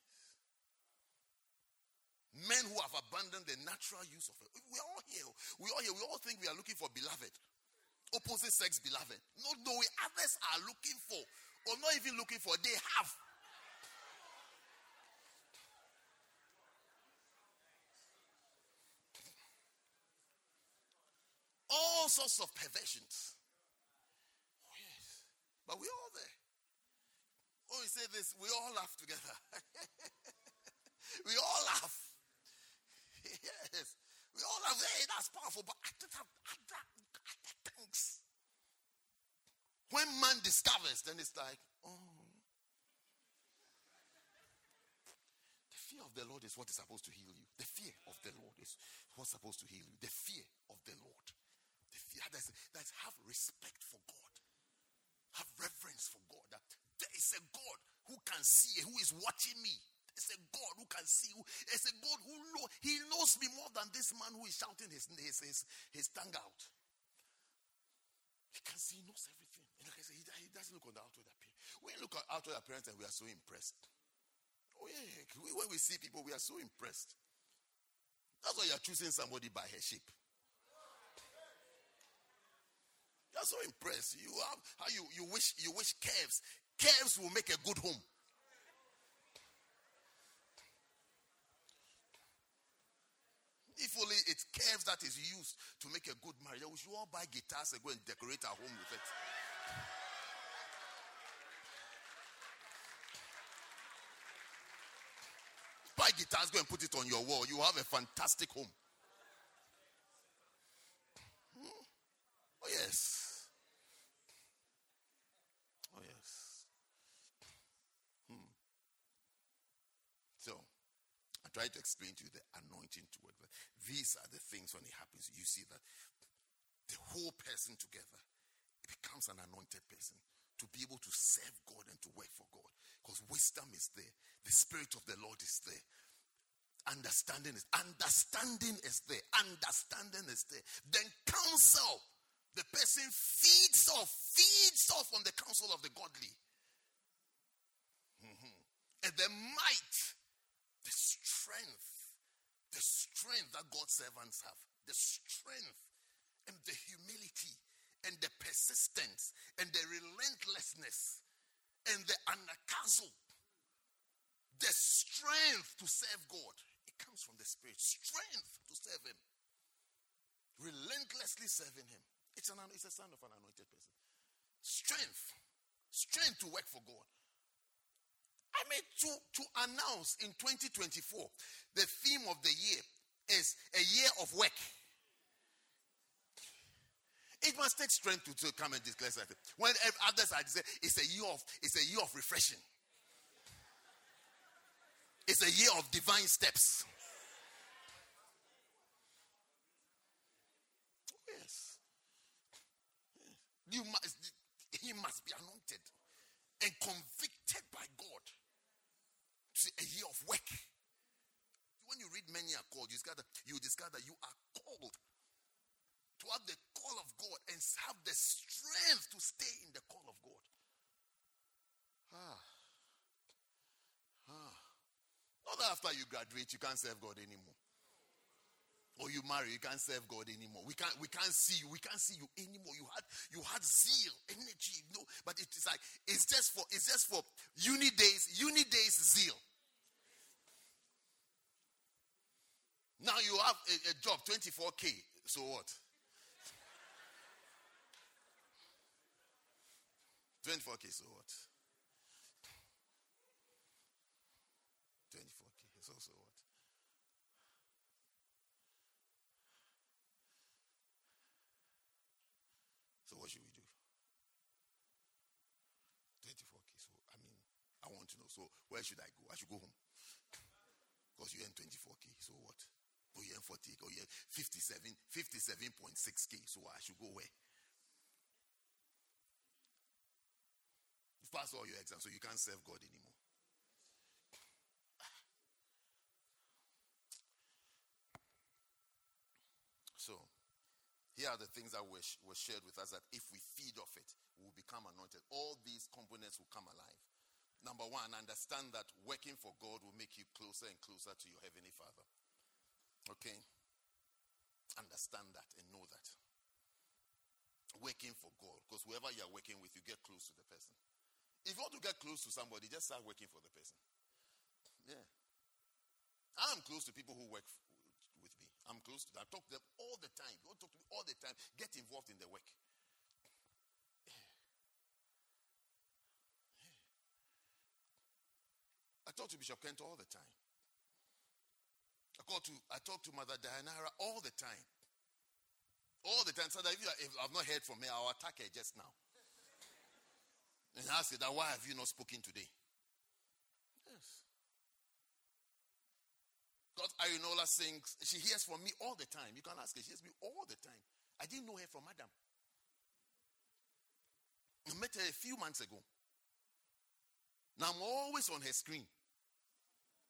Men who have abandoned the natural use of it. We are all here. We all here. We all think we are looking for beloved. Opposite sex beloved. No, knowing others are looking for, or not even looking for, they have. All sorts of perversions. Oh, yes. But we're all there. Oh, we say this, we all laugh together. we all laugh. yes. We all laugh. Hey, that's powerful. But I don't have other, other things. When man discovers, then it's like, oh. The fear of the Lord is what is supposed to heal you. The fear of the Lord is what's supposed to heal you. The fear of the Lord. That's, have respect for God. Have reverence for God. That there is a God who can see, who is watching me. There's a God who can see. There's a God who know, he knows me more than this man who is shouting his, his, his, his tongue out. He can see, he knows everything. And like I said, he, he doesn't look on the outward appearance. We look at outward appearance and we are so impressed. Oh yeah, when we see people, we are so impressed. That's why you are choosing somebody by her shape. You're so impressed. You have how you, you wish you wish caves. Caves will make a good home. If only it's caves that is used to make a good marriage, we should all buy guitars and go and decorate our home with it. buy guitars, go and put it on your wall. You have a fantastic home. Hmm? Oh, yes. Try to explain to you the anointing to work. These are the things when it happens, you see that the whole person together becomes an anointed person to be able to serve God and to work for God. Because wisdom is there, the spirit of the Lord is there. Understanding is understanding is there. Understanding is there. Then counsel. The person feeds off, feeds off on the counsel of the godly. Mm-hmm. And the might the strength, the strength that God's servants have, the strength and the humility and the persistence and the relentlessness and the anagkazo, the strength to serve God. It comes from the Spirit. Strength to serve Him. Relentlessly serving Him. It's, an, it's a sign of an anointed person. Strength. Strength to work for God. I mean, to, to announce in 2024 the theme of the year is a year of work. It must take strength to, to come and declare something. When others are saying it's a year of it's a year of refreshing. It's a year of divine steps. Yes. You must he must be anointed and convicted by God a year of work. When you read many are called, you discover, you discover that you are called to have the call of God and have the strength to stay in the call of God. Ah. Ah. Not that after you graduate, you can't serve God anymore. Or you marry, you can't serve God anymore. We can't we can't see you. We can't see you anymore. You had you had zeal, energy, know, but it is like it's just for it's just for uni days, uni days zeal. Now you have a, a job, 24K. So what? 24K, so what? 24K, so, so what? So what should we do? 24K, so I mean, I want to know. So where should I go? I should go home. Because you earn 24K, so what? oh yeah, 40, oh yeah, 57, 57.6K. So I should go where? You've passed all your exams, so you can't serve God anymore. So, here are the things that were, were shared with us that if we feed off it, we will become anointed. All these components will come alive. Number one, understand that working for God will make you closer and closer to your Heavenly Father. Okay? Understand that and know that. Working for God, because whoever you are working with, you get close to the person. If you want to get close to somebody, just start working for the person. Yeah. I'm close to people who work with me. I'm close to them. I talk to them all the time. You talk to me all the time. Get involved in the work. I talk to Bishop Kent all the time. I call to I talk to Mother Dianara all the time. All the time. So that if, you, I've not heard from her, I'll attack her just now. And ask her that why have you not spoken today? Yes. God Arinola sings, she hears from me all the time. You can ask her, she hears me all the time. I didn't know her from Adam. I met her a few months ago. Now I'm always on her screen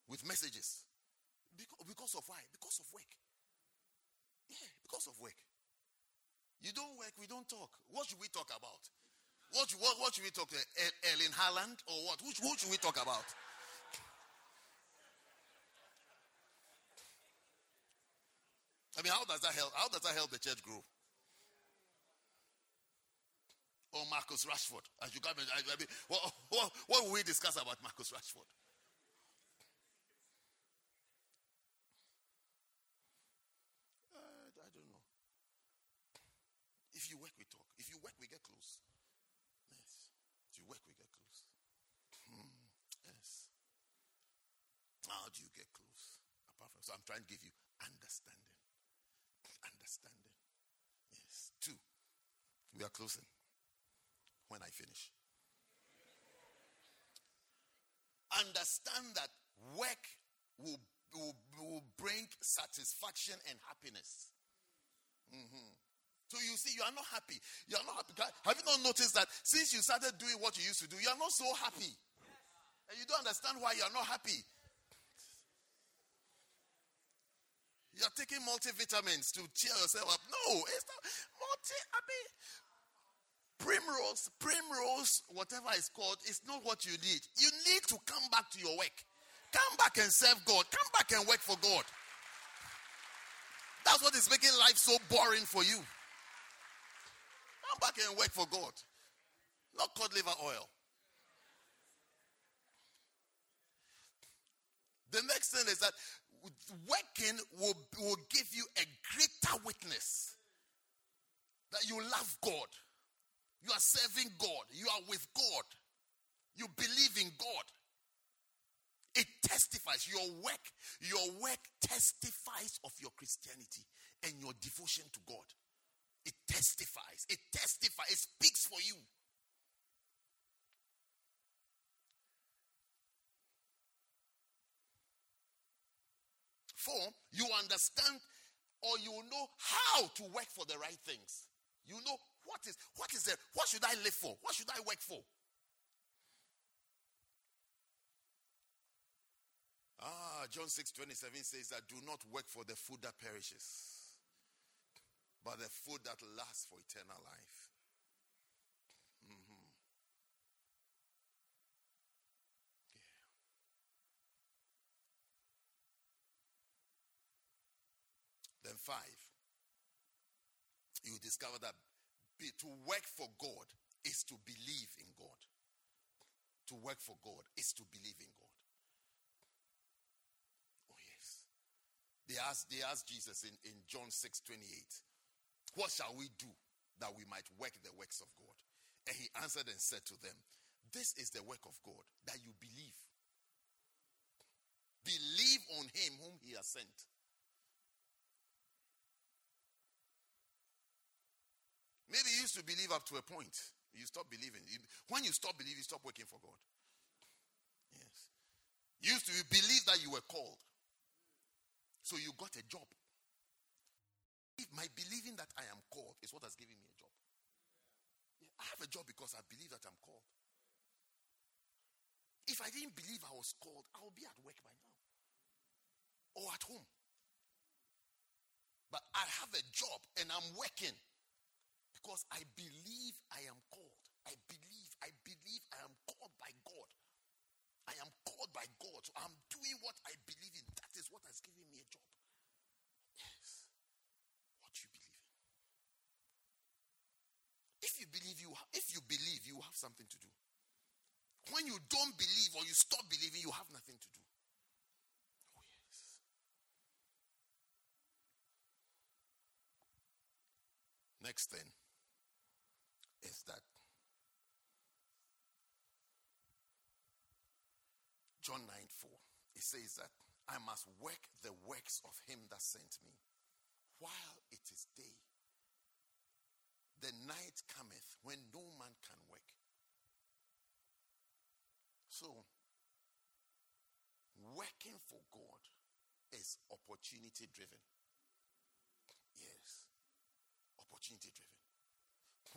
with messages. Because, because of why? Because of work. Yeah, because of work. You don't work, we don't talk. What should we talk about? What, what, what should we talk uh, to? Erling Haaland or what? Who should we talk about? I mean, how does that help? How does that help the church grow? Or Marcus Rashford? As you come, I mean, what, what, what will we discuss about Marcus Rashford? Uh, I don't know. If you work, we talk. If you work, we get close. Yes. If you work, we get close. Hmm. Yes. How do you get close? Apart from so, I'm trying to give you understanding understanding. Yes. Two, we are closing when I finish. Understand that work will, will, will bring satisfaction and happiness. Mm-hmm. So you see, you are not happy. You are not happy. Have you not noticed that since you started doing what you used to do, you are not so happy? And you don't understand why you are not happy. You're taking multivitamins to cheer yourself up. No, it's not multi. I mean, primrose, primrose, whatever it's called, it's not what you need. You need to come back to your work. Come back and serve God. Come back and work for God. That's what is making life so boring for you. Come back and work for God. Not cod liver oil. The next thing is that working will, will give you a greater witness that you love God. You are serving God. You are with God. You believe in God. It testifies. Your work, your work testifies of your Christianity and your devotion to God. It testifies. It testifies. It speaks for you. Four, you understand or you know how to work for the right things. You know what is what is it? What should I live for? What should I work for? Ah, John 6 27 says that do not work for the food that perishes, but the food that lasts for eternal life. Mm-hmm. Then five, you discover that be, to work for God is to believe in God. To work for God is to believe in God. Oh, yes. They asked, they asked Jesus in, in John 6 28, What shall we do that we might work the works of God? And he answered and said to them, This is the work of God, that you believe. Believe on him whom he has sent. Maybe you used to believe up to a point. You stop believing. When you stop believing, you stop working for God. Yes. You used to believe that you were called. So you got a job. My believing that I am called is what has given me a job. I have a job because I believe that I'm called. If I didn't believe I was called, I would be at work by now or at home. but I have a job and I'm working because I believe I am called. I believe, I believe I am called by God. I am called by God. So I'm doing what I believe in. That is what has given me a job. Yes. What you believe in. If you believe you if you believe you have something to do. When you don't believe or you stop believing, you have nothing to do. Oh, yes. Next thing is that John 9 4, it says that I must work the works of him that sent me while it is day. The night cometh when no man can work. So, working for God is opportunity driven. Yes. Opportunity driven.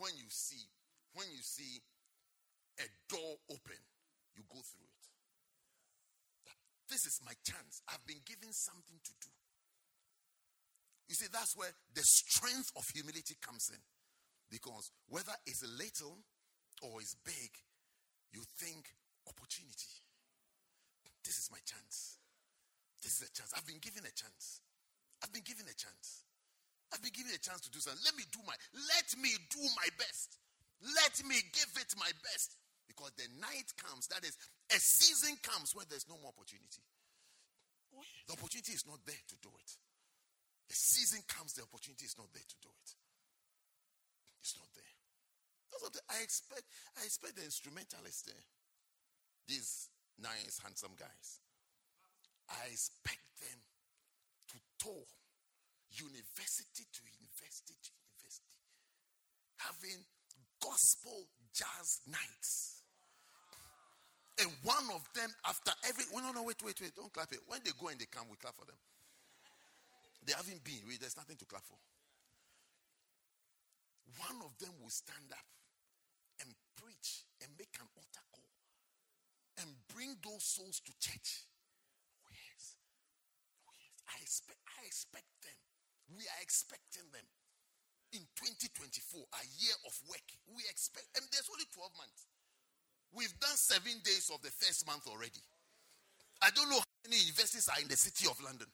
When you see, when you see a door open, you go through it. This is my chance. I've been given something to do. You see, that's where the strength of humility comes in. Because whether it's a little or it's big, you think, opportunity. This is my chance. This is a chance. I've been given a chance. I've been given a chance. I've been given a chance to do something. Let me do my let me do my best. Let me give it my best. Because the night comes, that is, a season comes where there's no more opportunity. The opportunity is not there to do it. The season comes, the opportunity is not there to do it. It's not there. That's I expect. I expect the instrumentalists there these nice, handsome guys. I expect them to tour university to university to university, having gospel jazz nights. And one of them, after every, well, no, no, wait, wait, wait, don't clap it. When they go and they come, we clap for them. They haven't been, there's nothing to clap for. One of them will stand up and preach and make an altar call and bring those souls to church. Oh, yes. Oh, yes. I expect, I expect them. We are expecting them. In 2024, a year of work, we expect, and there's only 12 months. We've done seven days of the first month already. I don't know how many universities are in the city of London.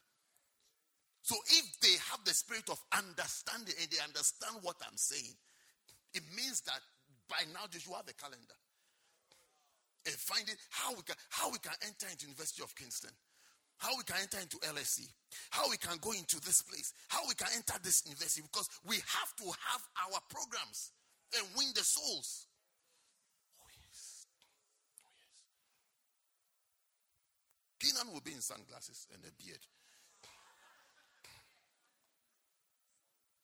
So if they have the spirit of understanding and they understand what I'm saying, it means that by now they should have a calendar and finding how we can how we can enter into University of Kingston, how we can enter into LSE, how we can go into this place, how we can enter this university because we have to have our programs and win the souls. Oh yes, oh yes. Keenan will be in sunglasses and a beard.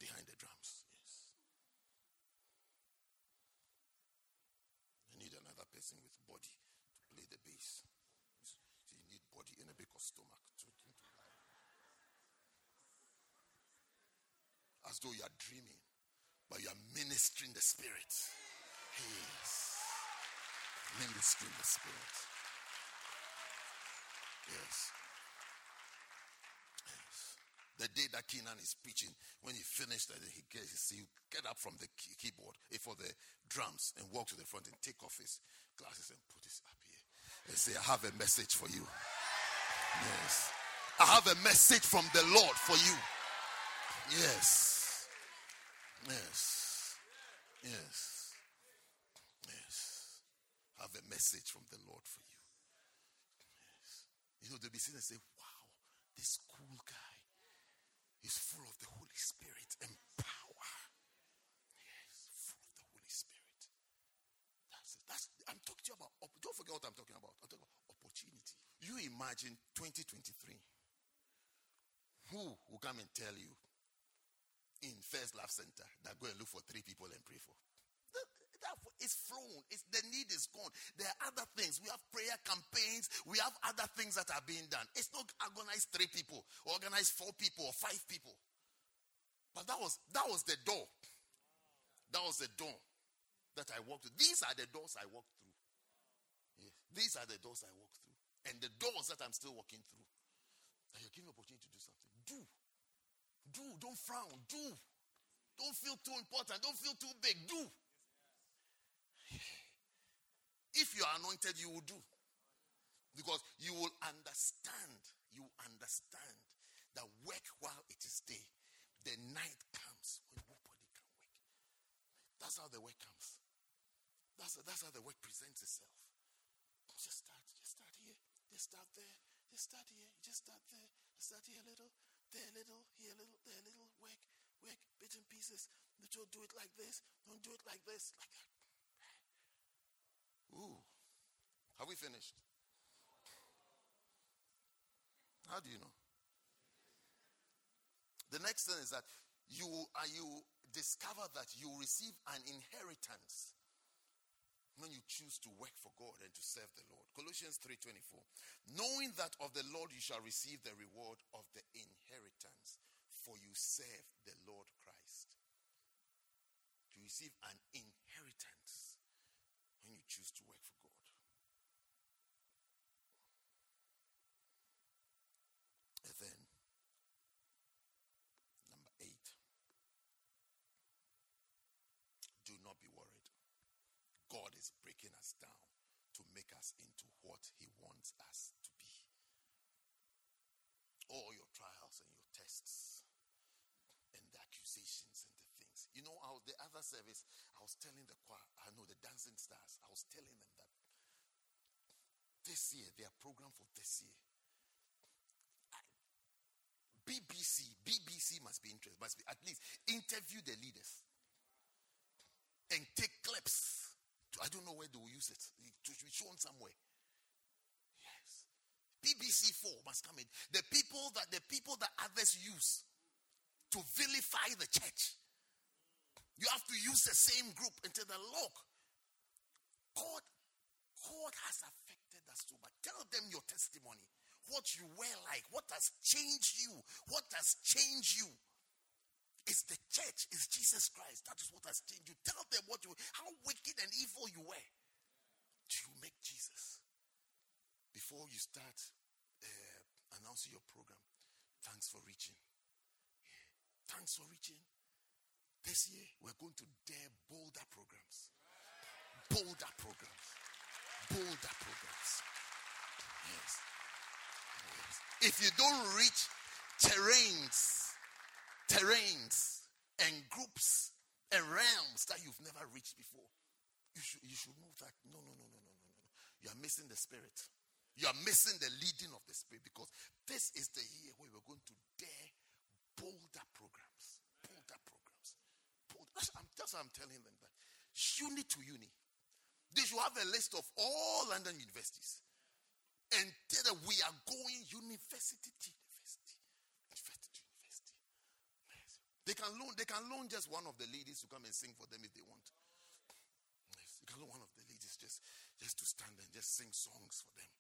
Behind the drums. Yes. You need another person with body to play the bass. So you need body and a of stomach to, to As though you are dreaming, but you are ministering the spirit. Yes. Ministering the spirit. Yes. The day that Keenan is preaching, when he finished, and he gets, he get up from the keyboard eh, for the drums and walk to the front and take off his glasses and put it up here and say, I have a message for you. Yes. I have a message from the Lord for you. Yes. Yes. Yes. Yes. I have a message from the Lord for you. Yes. You know, they'll be sitting and say, wow, this cool guy is full of the Holy Spirit and power. Yes, full of the Holy Spirit. That's that's. I'm talking to you about. Don't forget what I'm talking about. I'm talking about opportunity. You imagine 2023. Who will come and tell you in First Love Center that go and look for three people and pray for? It's flown. It's, the need is gone. There are other things. We have prayer campaigns. We have other things that are being done. It's not organize three people, organize four people or five people. But that was that was the door. That was the door that I walked through. These are the doors I walked through. These are the doors I walked through. And the doors that I'm still walking through. That you're opportunity to do something. Do. do. Don't frown. Do. Don't feel too important. Don't feel too big. Do. If you are anointed, you will do. Because you will understand. You understand that work while it is day. The night comes when nobody can work. That's how the work comes. That's, that's how the work presents itself. Just start, just start here, just start there, just start here, just start there, just start here a little, there a little, here a little, there a little, work, work, bits and pieces. Don't do it like this, don't do it like this, like that. Ooh. Have we finished? How do you know? The next thing is that you are you discover that you receive an inheritance when you choose to work for God and to serve the Lord. Colossians 3:24. Knowing that of the Lord you shall receive the reward of the inheritance, for you serve the Lord Christ. To receive an inheritance when you choose to work for God. And then number 8. Do not be worried. God is breaking us down to make us into what He wants us to be. All your trials and your tests and the accusations and the things. You know, I was, the other service, I was telling the choir, I know the dancing stars, I was telling them that this year, their program for this year, BBC, BBC must be interested, must be at least interview the leaders and take clips I don't know where they will use it. To be shown somewhere. BBC 4 must come in. The people that the people that others use to vilify the church. You have to use the same group until the look. God, God has affected us so much. Tell them your testimony. What you were like. What has changed you. What has changed you. It's the church, it's Jesus Christ. That is what has changed you. Tell them what you how wicked and evil you were. Do you make Jesus? Before you start uh, announcing your program, thanks for reaching. Thanks for reaching. This year, we're going to dare bolder programs. Bolder programs. Bolder programs. Yes. yes. If you don't reach terrains terrains and groups and realms that you've never reached before. You should, you should know that no, no, no, no, no, no, no. You are missing the spirit. You are missing the leading of the spirit because this is the year where we're going to dare bolder programs. Bolder programs. Bold, that's, I'm, that's what I'm telling them that uni to uni. They should have a list of all London universities and tell them we are going university to university. university to university. They can loan, they can loan just one of the ladies to come and sing for them if they want. Yes, you can loan one of the ladies just, just to stand and just sing songs for them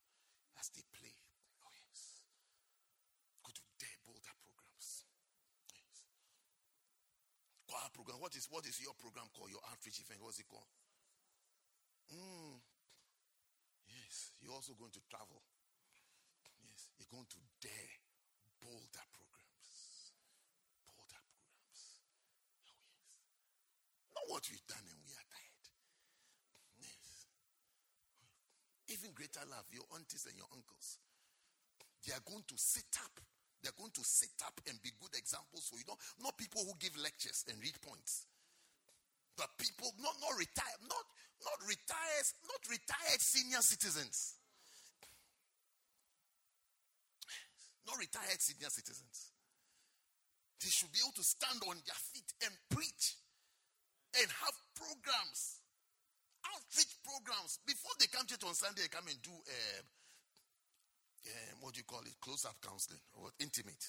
as they play. Oh yes. Go to their bolder programs. Yes. Choir program. What is what is your program called? Your outreach event? What's it called? Mm. Yes. You're also going to travel. Yes. You're going to dare bolder programs. what we've done and we are tired. Yes. Even greater love, your aunties and your uncles. They are going to sit up. They're going to sit up and be good examples for you. Not, not people who give lectures and read points. But people, not, not retired, not, not retired, not retired senior citizens. Not retired senior citizens. They should be able to stand on their feet and preach and have programs, outreach programs. Before they come to on Sunday, they come and do, uh, uh, what do you call it, close up counseling or intimate.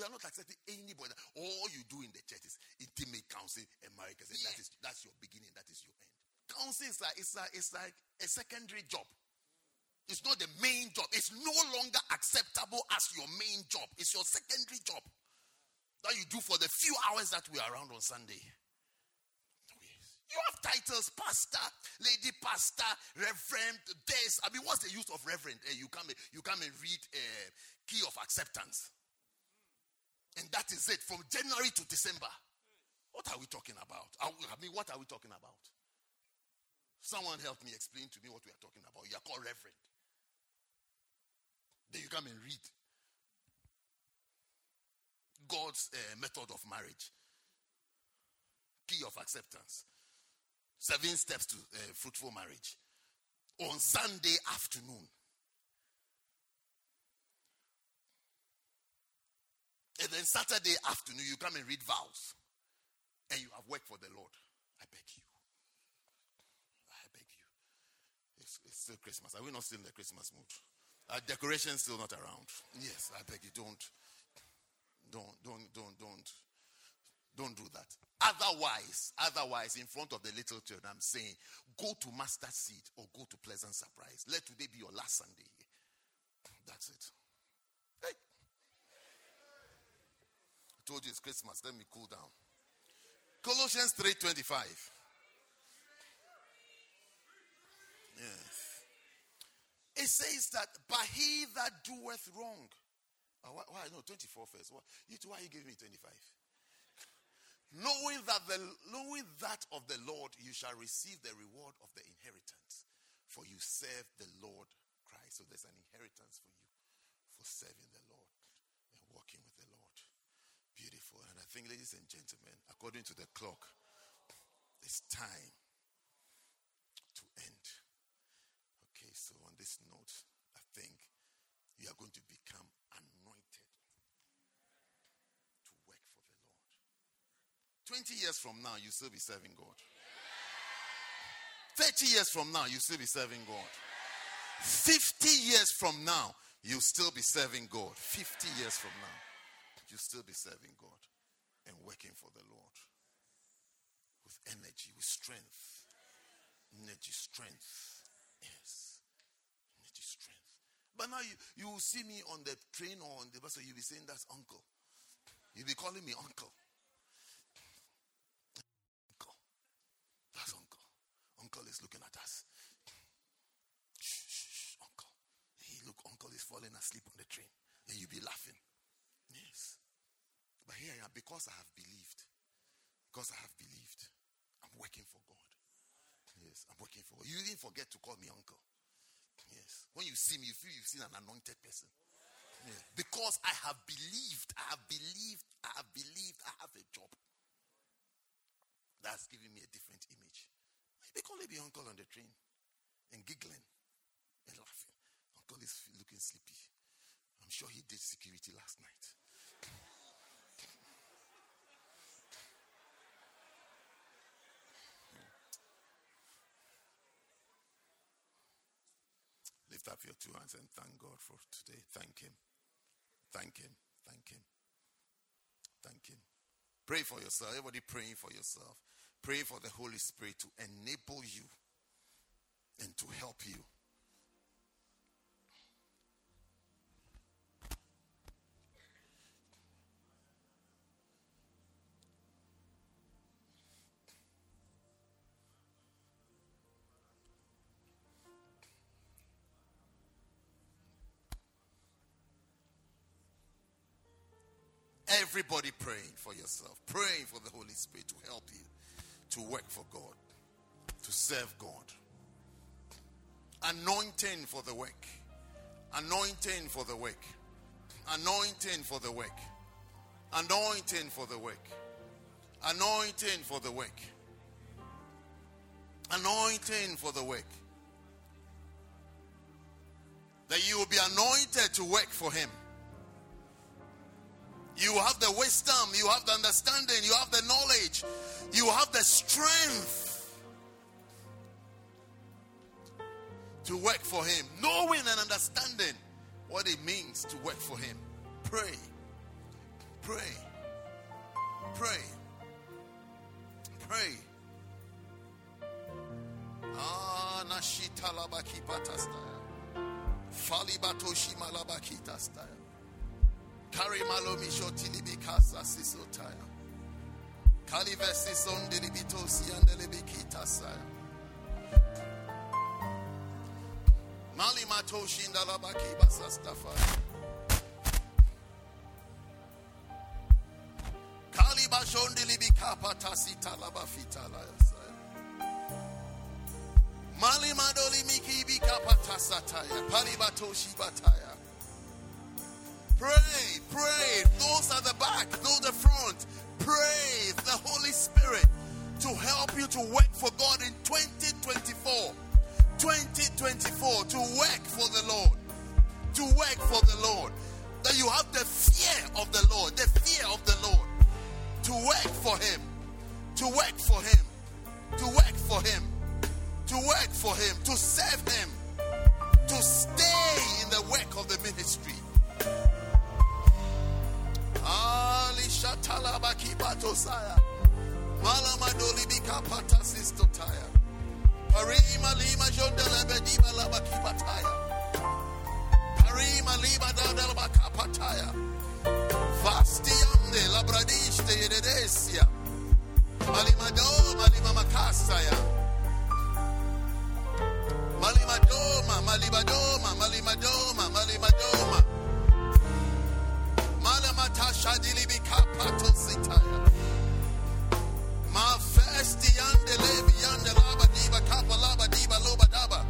We are not accepting anybody. All you do in the church is intimate counseling and marriage. Yeah. That is that's your beginning. That is your end. Counseling is like it's like it's like a secondary job. It's not the main job. It's no longer acceptable as your main job. It's your secondary job that you do for the few hours that we are around on Sunday. You have titles, pastor, lady pastor, reverend, this. I mean, what's the use of reverend? Uh, you come, you come and read uh, key of acceptance. And that is it from January to December. What are we talking about? I mean, what are we talking about? Someone help me explain to me what we are talking about. You are called reverend. Then you come and read God's uh, method of marriage, key of acceptance. Seven steps to uh, fruitful marriage. On Sunday afternoon. And then Saturday afternoon, you come and read vows. And you have worked for the Lord. I beg you. I beg you. It's, it's still Christmas. Are we not still in the Christmas mood? Our decoration still not around. Yes, I beg you, don't. Don't, don't, don't, don't. Don't do that. Otherwise, otherwise, in front of the little children, I'm saying, go to Master seed or go to pleasant surprise. Let today be your last Sunday. That's it. Hey. I told you it's Christmas. Let me cool down. Colossians 3:25. Yes. It says that, but he that doeth wrong. Oh, why, why no 24 first? Why, you, why you give me 25? knowing that the knowing that of the Lord you shall receive the reward of the inheritance, for you serve the Lord Christ. So there's an inheritance for you for serving the Lord and walking with the Lord. Beautiful. And I think, ladies and gentlemen, according to the clock, it's time to end. This note, I think you are going to become anointed to work for the Lord. 20 years from now, you still be serving God. 30 years from now, you still be serving God. 50 years from now, you still be serving God. 50 years from now, you still be serving God and working for the Lord with energy, with strength. Energy, strength. Yes. Strength. But now you, you will see me on the train or on the bus, so you'll be saying that's uncle. You'll be calling me uncle. Uncle That's uncle. Uncle is looking at us. Shh, shh, shh, uncle. Hey, look, uncle is falling asleep on the train. And you'll be laughing. Yes. But here I am because I have believed. Because I have believed. I'm working for God. Yes, I'm working for God. You didn't forget to call me uncle. Yes. When you see me, you feel you've seen an anointed person. Yes. Because I have believed. I have believed. I have believed. I have a job. That's giving me a different image. They call the uncle on the train and giggling and laughing. Uncle is looking sleepy. I'm sure he did security last night. Up your two hands and thank God for today. Thank Him. Thank Him. Thank Him. Thank Him. Pray for yourself. Everybody praying for yourself. Pray for the Holy Spirit to enable you and to help you. Everybody praying for yourself, praying for the Holy Spirit to help you to work for God, to serve God. Anointing for the work. Anointing for the work. Anointing for the work. Anointing for the work. Anointing for the work. Anointing for the work. That you will be anointed to work for Him. You have the wisdom, you have the understanding, you have the knowledge, you have the strength to work for Him, knowing and understanding what it means to work for Him. Pray, pray, pray, pray. Ah, Nashita Labaki Patastaya. Falibatoshi Malabakita style. Carry malomisho tilibikasa sisotaya. Kali Kalivesi son delibito siandelibikita saya. Mali matoshi ndalabaki basastafa. Kaliba shondilibika patasita labafita layasa. Mali madoli miki bika patasataya. Palibatoshi bataya. Pray, pray. Those at the back, those at the front. Pray the Holy Spirit to help you to work for God in 2024. 2024 to work for the Lord. To work for the Lord. That you have the fear of the Lord, the fear of the Lord. To work for Him. To work for Him. To work for Him. To work for Him. To serve Him. To stay in the work of the ministry. Ali shatalabaki batosaya. Malamadoli bika patasistotaya. Parima lima jondele bediba laba kipataya. Parima lima dadel bakapataya. Vastiande labradiste yededesia. Malimado malima makasaya. Malimadoma, malimadoma. Malamatasha dilibikapato sitaya. Ma festi ande lebi ande laba kapa laba loba daba.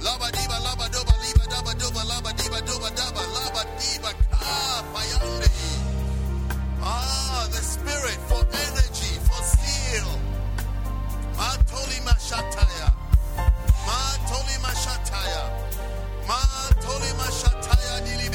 Laba laba doba liba daba doba laba doba daba laba kapa yande. Ah, the spirit for energy, for zeal. Ma toli mashataya. Ma toli mashataya. Ma toli mashataya dilibika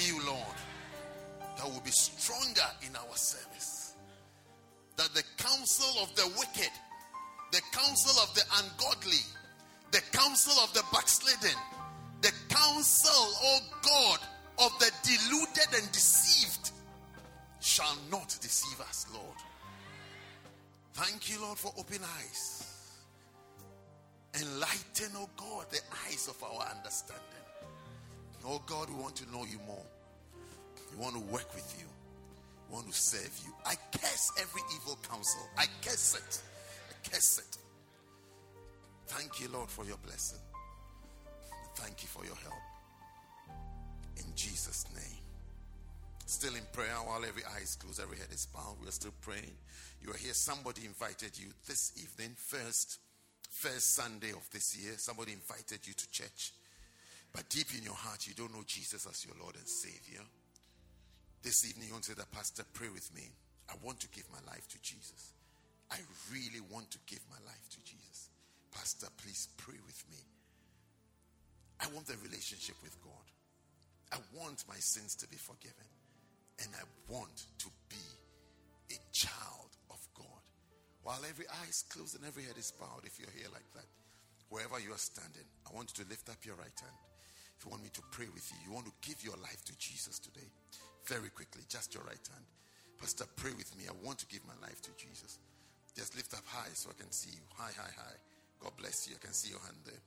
you, Lord. That will be stronger in our service. That the counsel of the wicked, the counsel of the ungodly, the counsel of the backslidden, the counsel, oh God, of the deluded and deceived shall not deceive us, Lord. Thank you, Lord, for open eyes. Enlighten, oh God, the eyes of our understanding. Oh God, we want to know you more. We want to work with you. We want to serve you. I curse every evil counsel. I curse it. I curse it. Thank you, Lord, for your blessing. Thank you for your help. In Jesus' name. Still in prayer while every eye is closed, every head is bowed. We're still praying. You are here. Somebody invited you this evening, first, first Sunday of this year. Somebody invited you to church. But deep in your heart, you don't know Jesus as your Lord and Savior. This evening, you want to say that, Pastor, pray with me. I want to give my life to Jesus. I really want to give my life to Jesus. Pastor, please pray with me. I want the relationship with God. I want my sins to be forgiven. And I want to be a child of God. While every eye is closed and every head is bowed, if you're here like that, wherever you are standing, I want you to lift up your right hand. If you want me to pray with you, you want to give your life to Jesus today, very quickly, just your right hand. Pastor, pray with me. I want to give my life to Jesus. Just lift up high so I can see you. High, high, high. God bless you. I can see your hand there.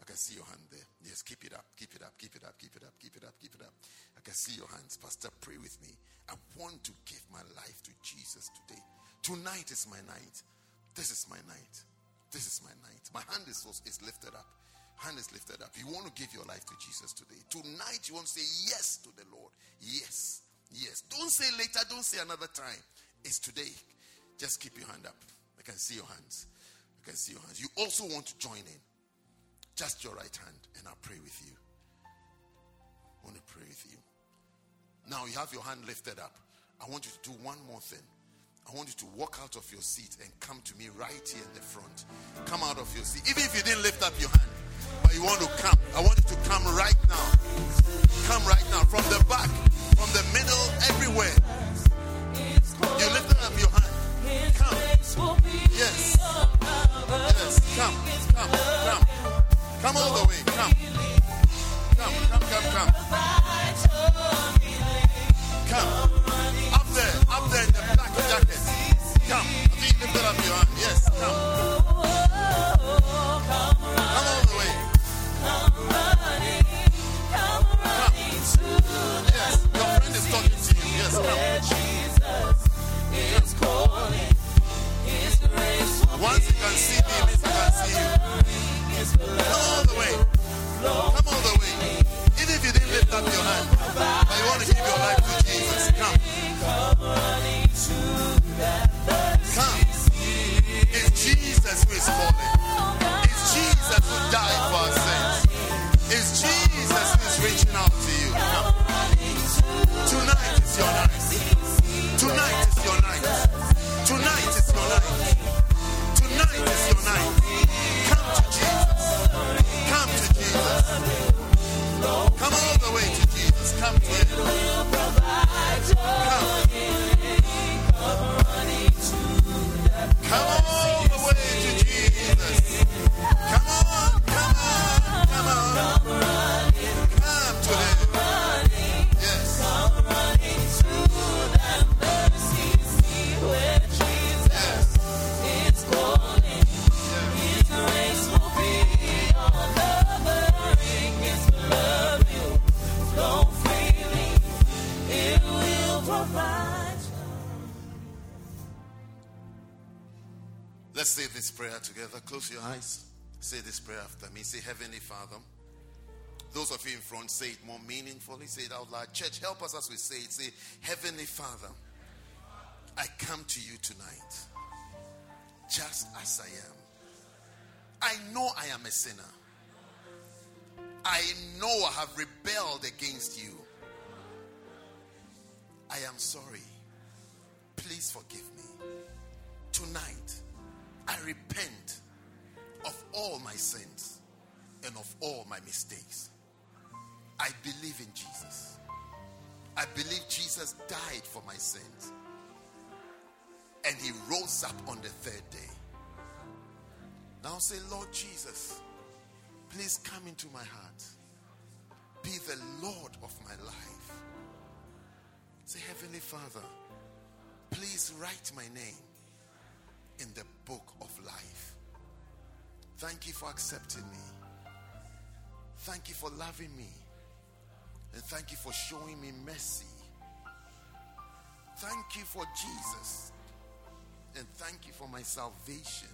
I can see your hand there. Yes, keep it up, keep it up, keep it up, keep it up, keep it up, keep it up. I can see your hands. Pastor, pray with me. I want to give my life to Jesus today. Tonight is my night. This is my night. This is my night. My hand is, is lifted up. Hand is lifted up. You want to give your life to Jesus today. Tonight, you want to say yes to the Lord. Yes. Yes. Don't say later. Don't say another time. It's today. Just keep your hand up. I can see your hands. I can see your hands. You also want to join in. Just your right hand, and I'll pray with you. I want to pray with you. Now you have your hand lifted up. I want you to do one more thing. I want you to walk out of your seat and come to me right here in the front. Come out of your seat. Even if you didn't lift up your hand, but you want to come, I want you to come right now. Come right now. From the back, from the middle, everywhere. You lifted up your hand. Come. Yes. Yes. Come. Come. Come. Come all the way. Come. Come, come, come, come. Come. Up there, up there in the black jacket. Come. Lifted up your hand. Yes. Come Once you can see me, can see you. Come all the way. Come all the way. Even if you didn't lift up your hand, but you want to give your life to Jesus, come. Come. It's Jesus who is calling. It's Jesus who died for our sins. It's Jesus who is reaching out to you. Tonight is your night. Tonight is your night. Tonight is your night. Come to Jesus. Come to Jesus. Come all the way to Jesus. Come to Him. After me. Say, Heavenly Father, those Those of you in front, say it more meaningfully. Say it out loud. Church, help us as we say it. Say, Heavenly Father, I come to you tonight just as I am. I know I am a sinner. I know I have rebelled against you. I am sorry. Please forgive me. Tonight, I repent of all my sins and of all my mistakes. I believe in Jesus. I believe Jesus died for my sins. And he rose up on the third day. Now say, Lord Jesus, please come into my heart. Be the Lord of my life. Say, Heavenly Father, please write my name in the book of life. Thank you for accepting me. Thank you for loving me. And thank you for showing me mercy. Thank you for Jesus. And thank you for my salvation.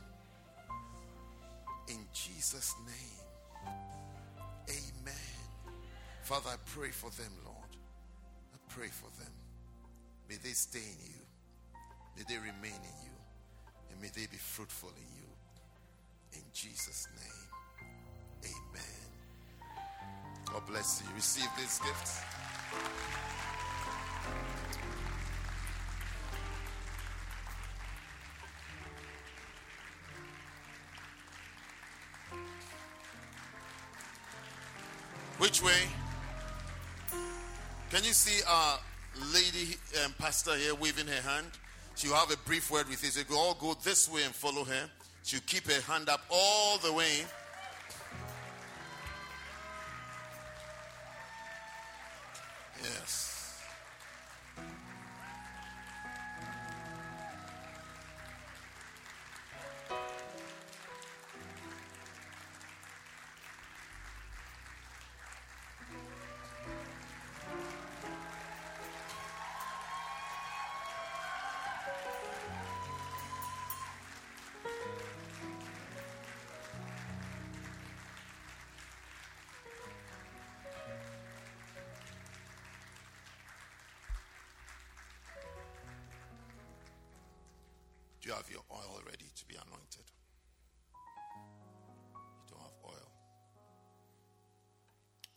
In Jesus' name. Amen. Father, I pray for them, Lord. I pray for them. May they stay in you. May they remain in you. And may they be fruitful in you. In Jesus' name. Amen. God bless you. Receive these gifts. Which way? Can you see our lady um, pastor here waving her hand? She'll have a brief word with you. So you all go this way and follow her. She'll keep her hand up all the way. Yes. Have your oil ready to be anointed? You don't have oil.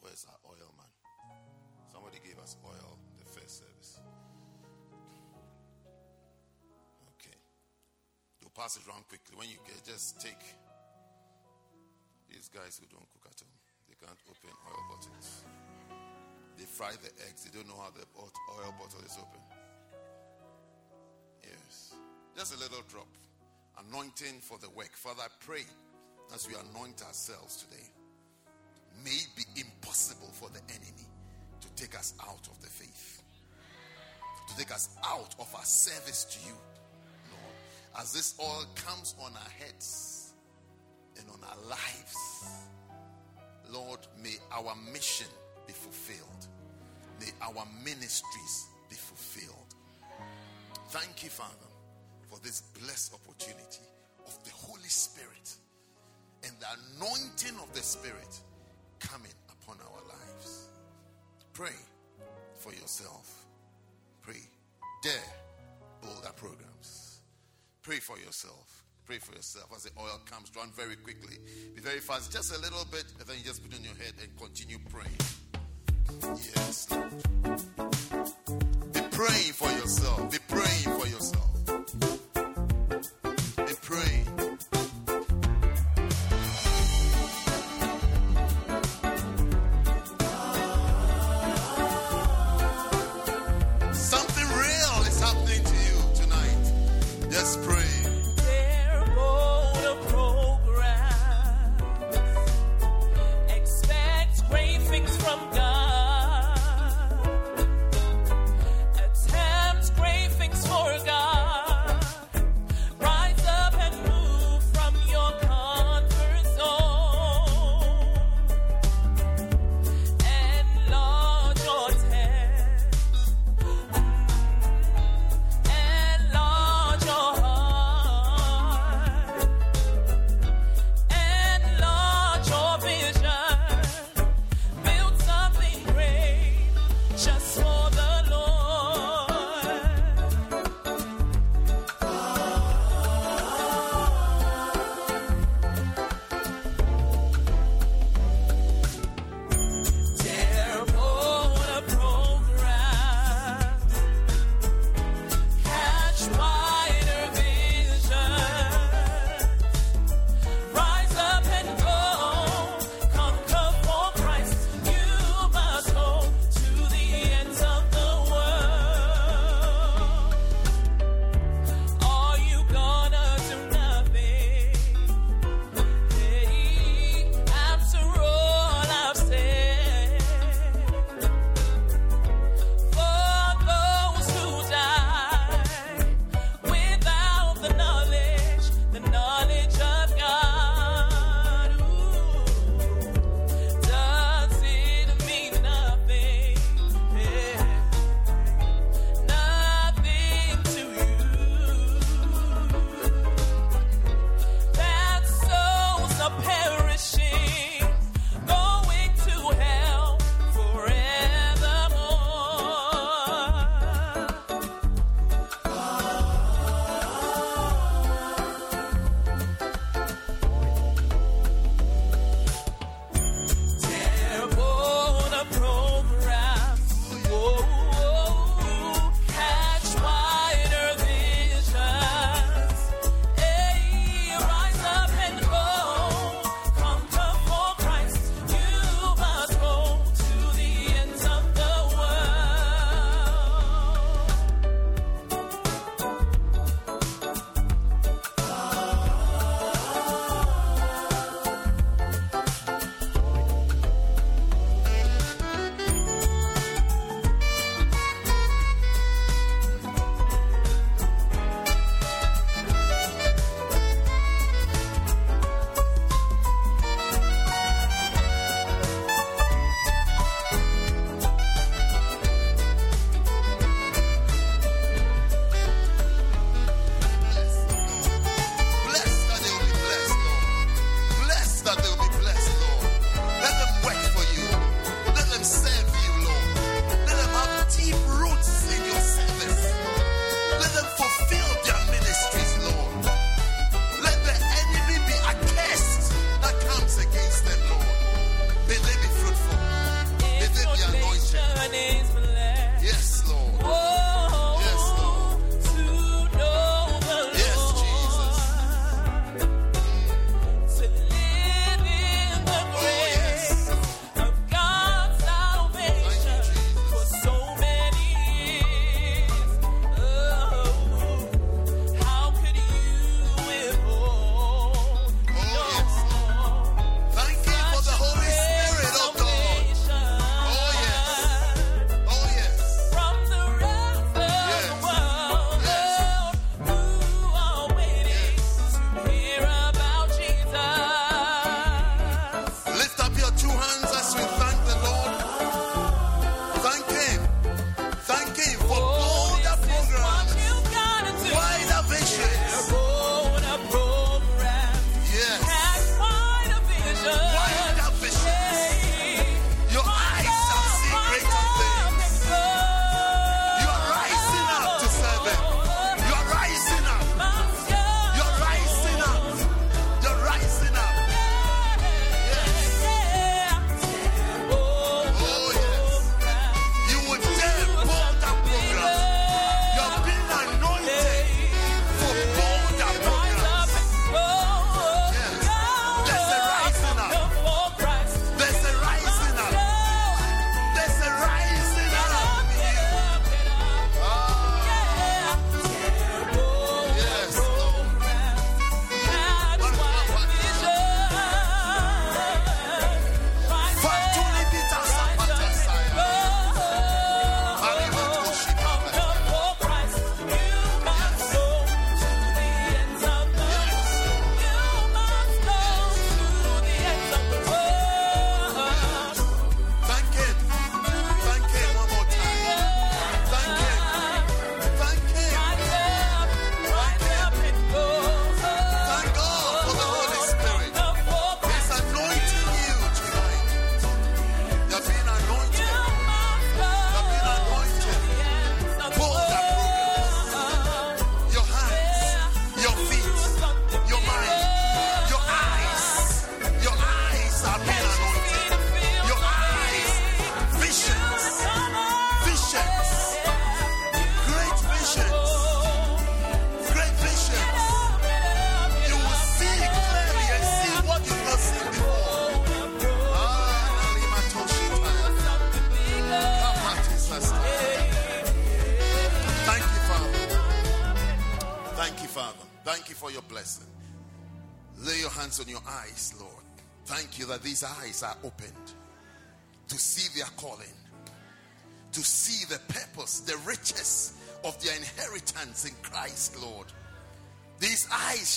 Where's our oil, man? Somebody gave us oil the first service. Okay. You'll pass it around quickly. When you get, just take these guys who don't cook at home. They can't open oil bottles. They fry the eggs. They don't know how the oil bottle is open. Just a little drop. Anointing for the work. Father, I pray as we anoint ourselves today, may it be impossible for the enemy to take us out of the faith, to take us out of our service to you, Lord. As this oil comes on our heads and on our lives, Lord, may our mission be fulfilled. May our ministries be fulfilled. Thank you, Father for this blessed opportunity of the Holy Spirit and the anointing of the Spirit coming upon our lives. Pray for yourself. Pray. Dare bolder programs. Pray for yourself. Pray for yourself as the oil comes. Run very quickly. Be very fast. Just a little bit, and then you just put on your head and continue praying. Yes. Be praying for yourself. Be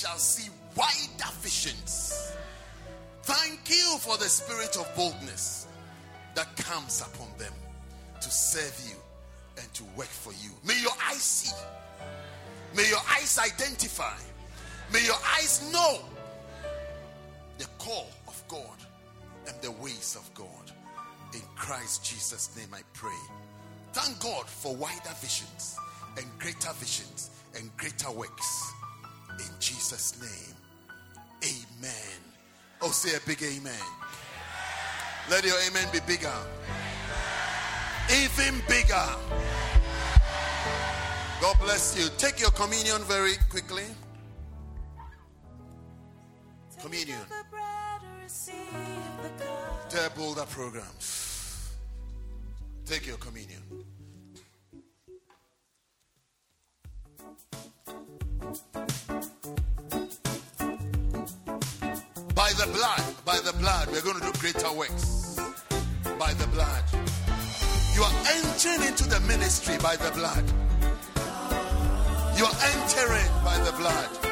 shall see wider visions. Thank you for the spirit of boldness that comes upon them to serve you and to work for you. May your eyes see. May your eyes identify. May your eyes know the call of God and the ways of God. In Christ Jesus' name I pray. Thank God for wider visions and greater visions and greater works. In Jesus' name, amen. Oh, say a big amen. Let your amen be bigger. Even bigger. God bless you. Take your communion very quickly. Communion. Dare Boulder programs. Take your communion. The blood, by the blood, we're going to do greater works. By the blood. You are entering into the ministry by the blood. You are entering by the blood.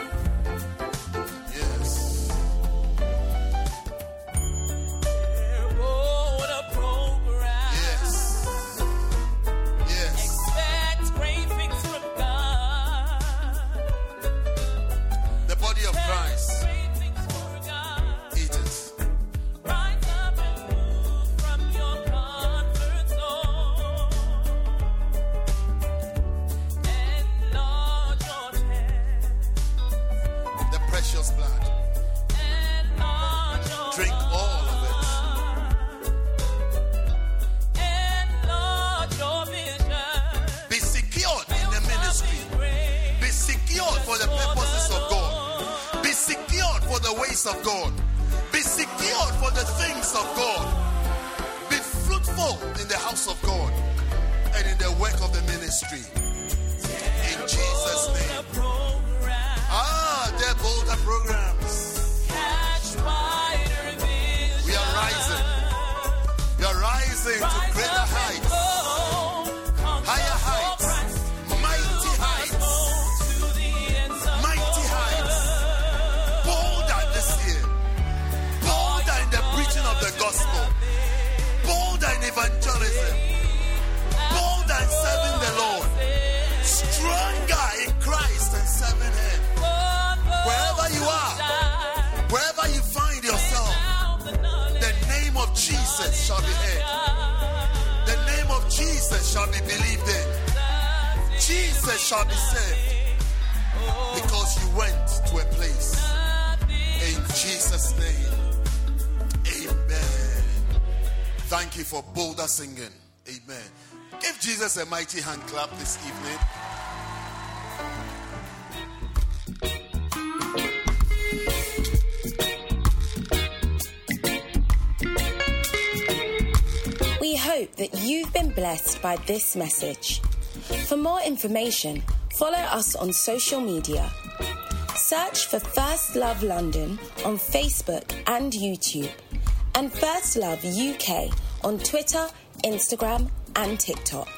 mighty hand clap this evening. We hope that you've been blessed by this message. For more information, follow us on social media. Search for First Love London on Facebook and YouTube, and First Love UK on Twitter, Instagram, and TikTok.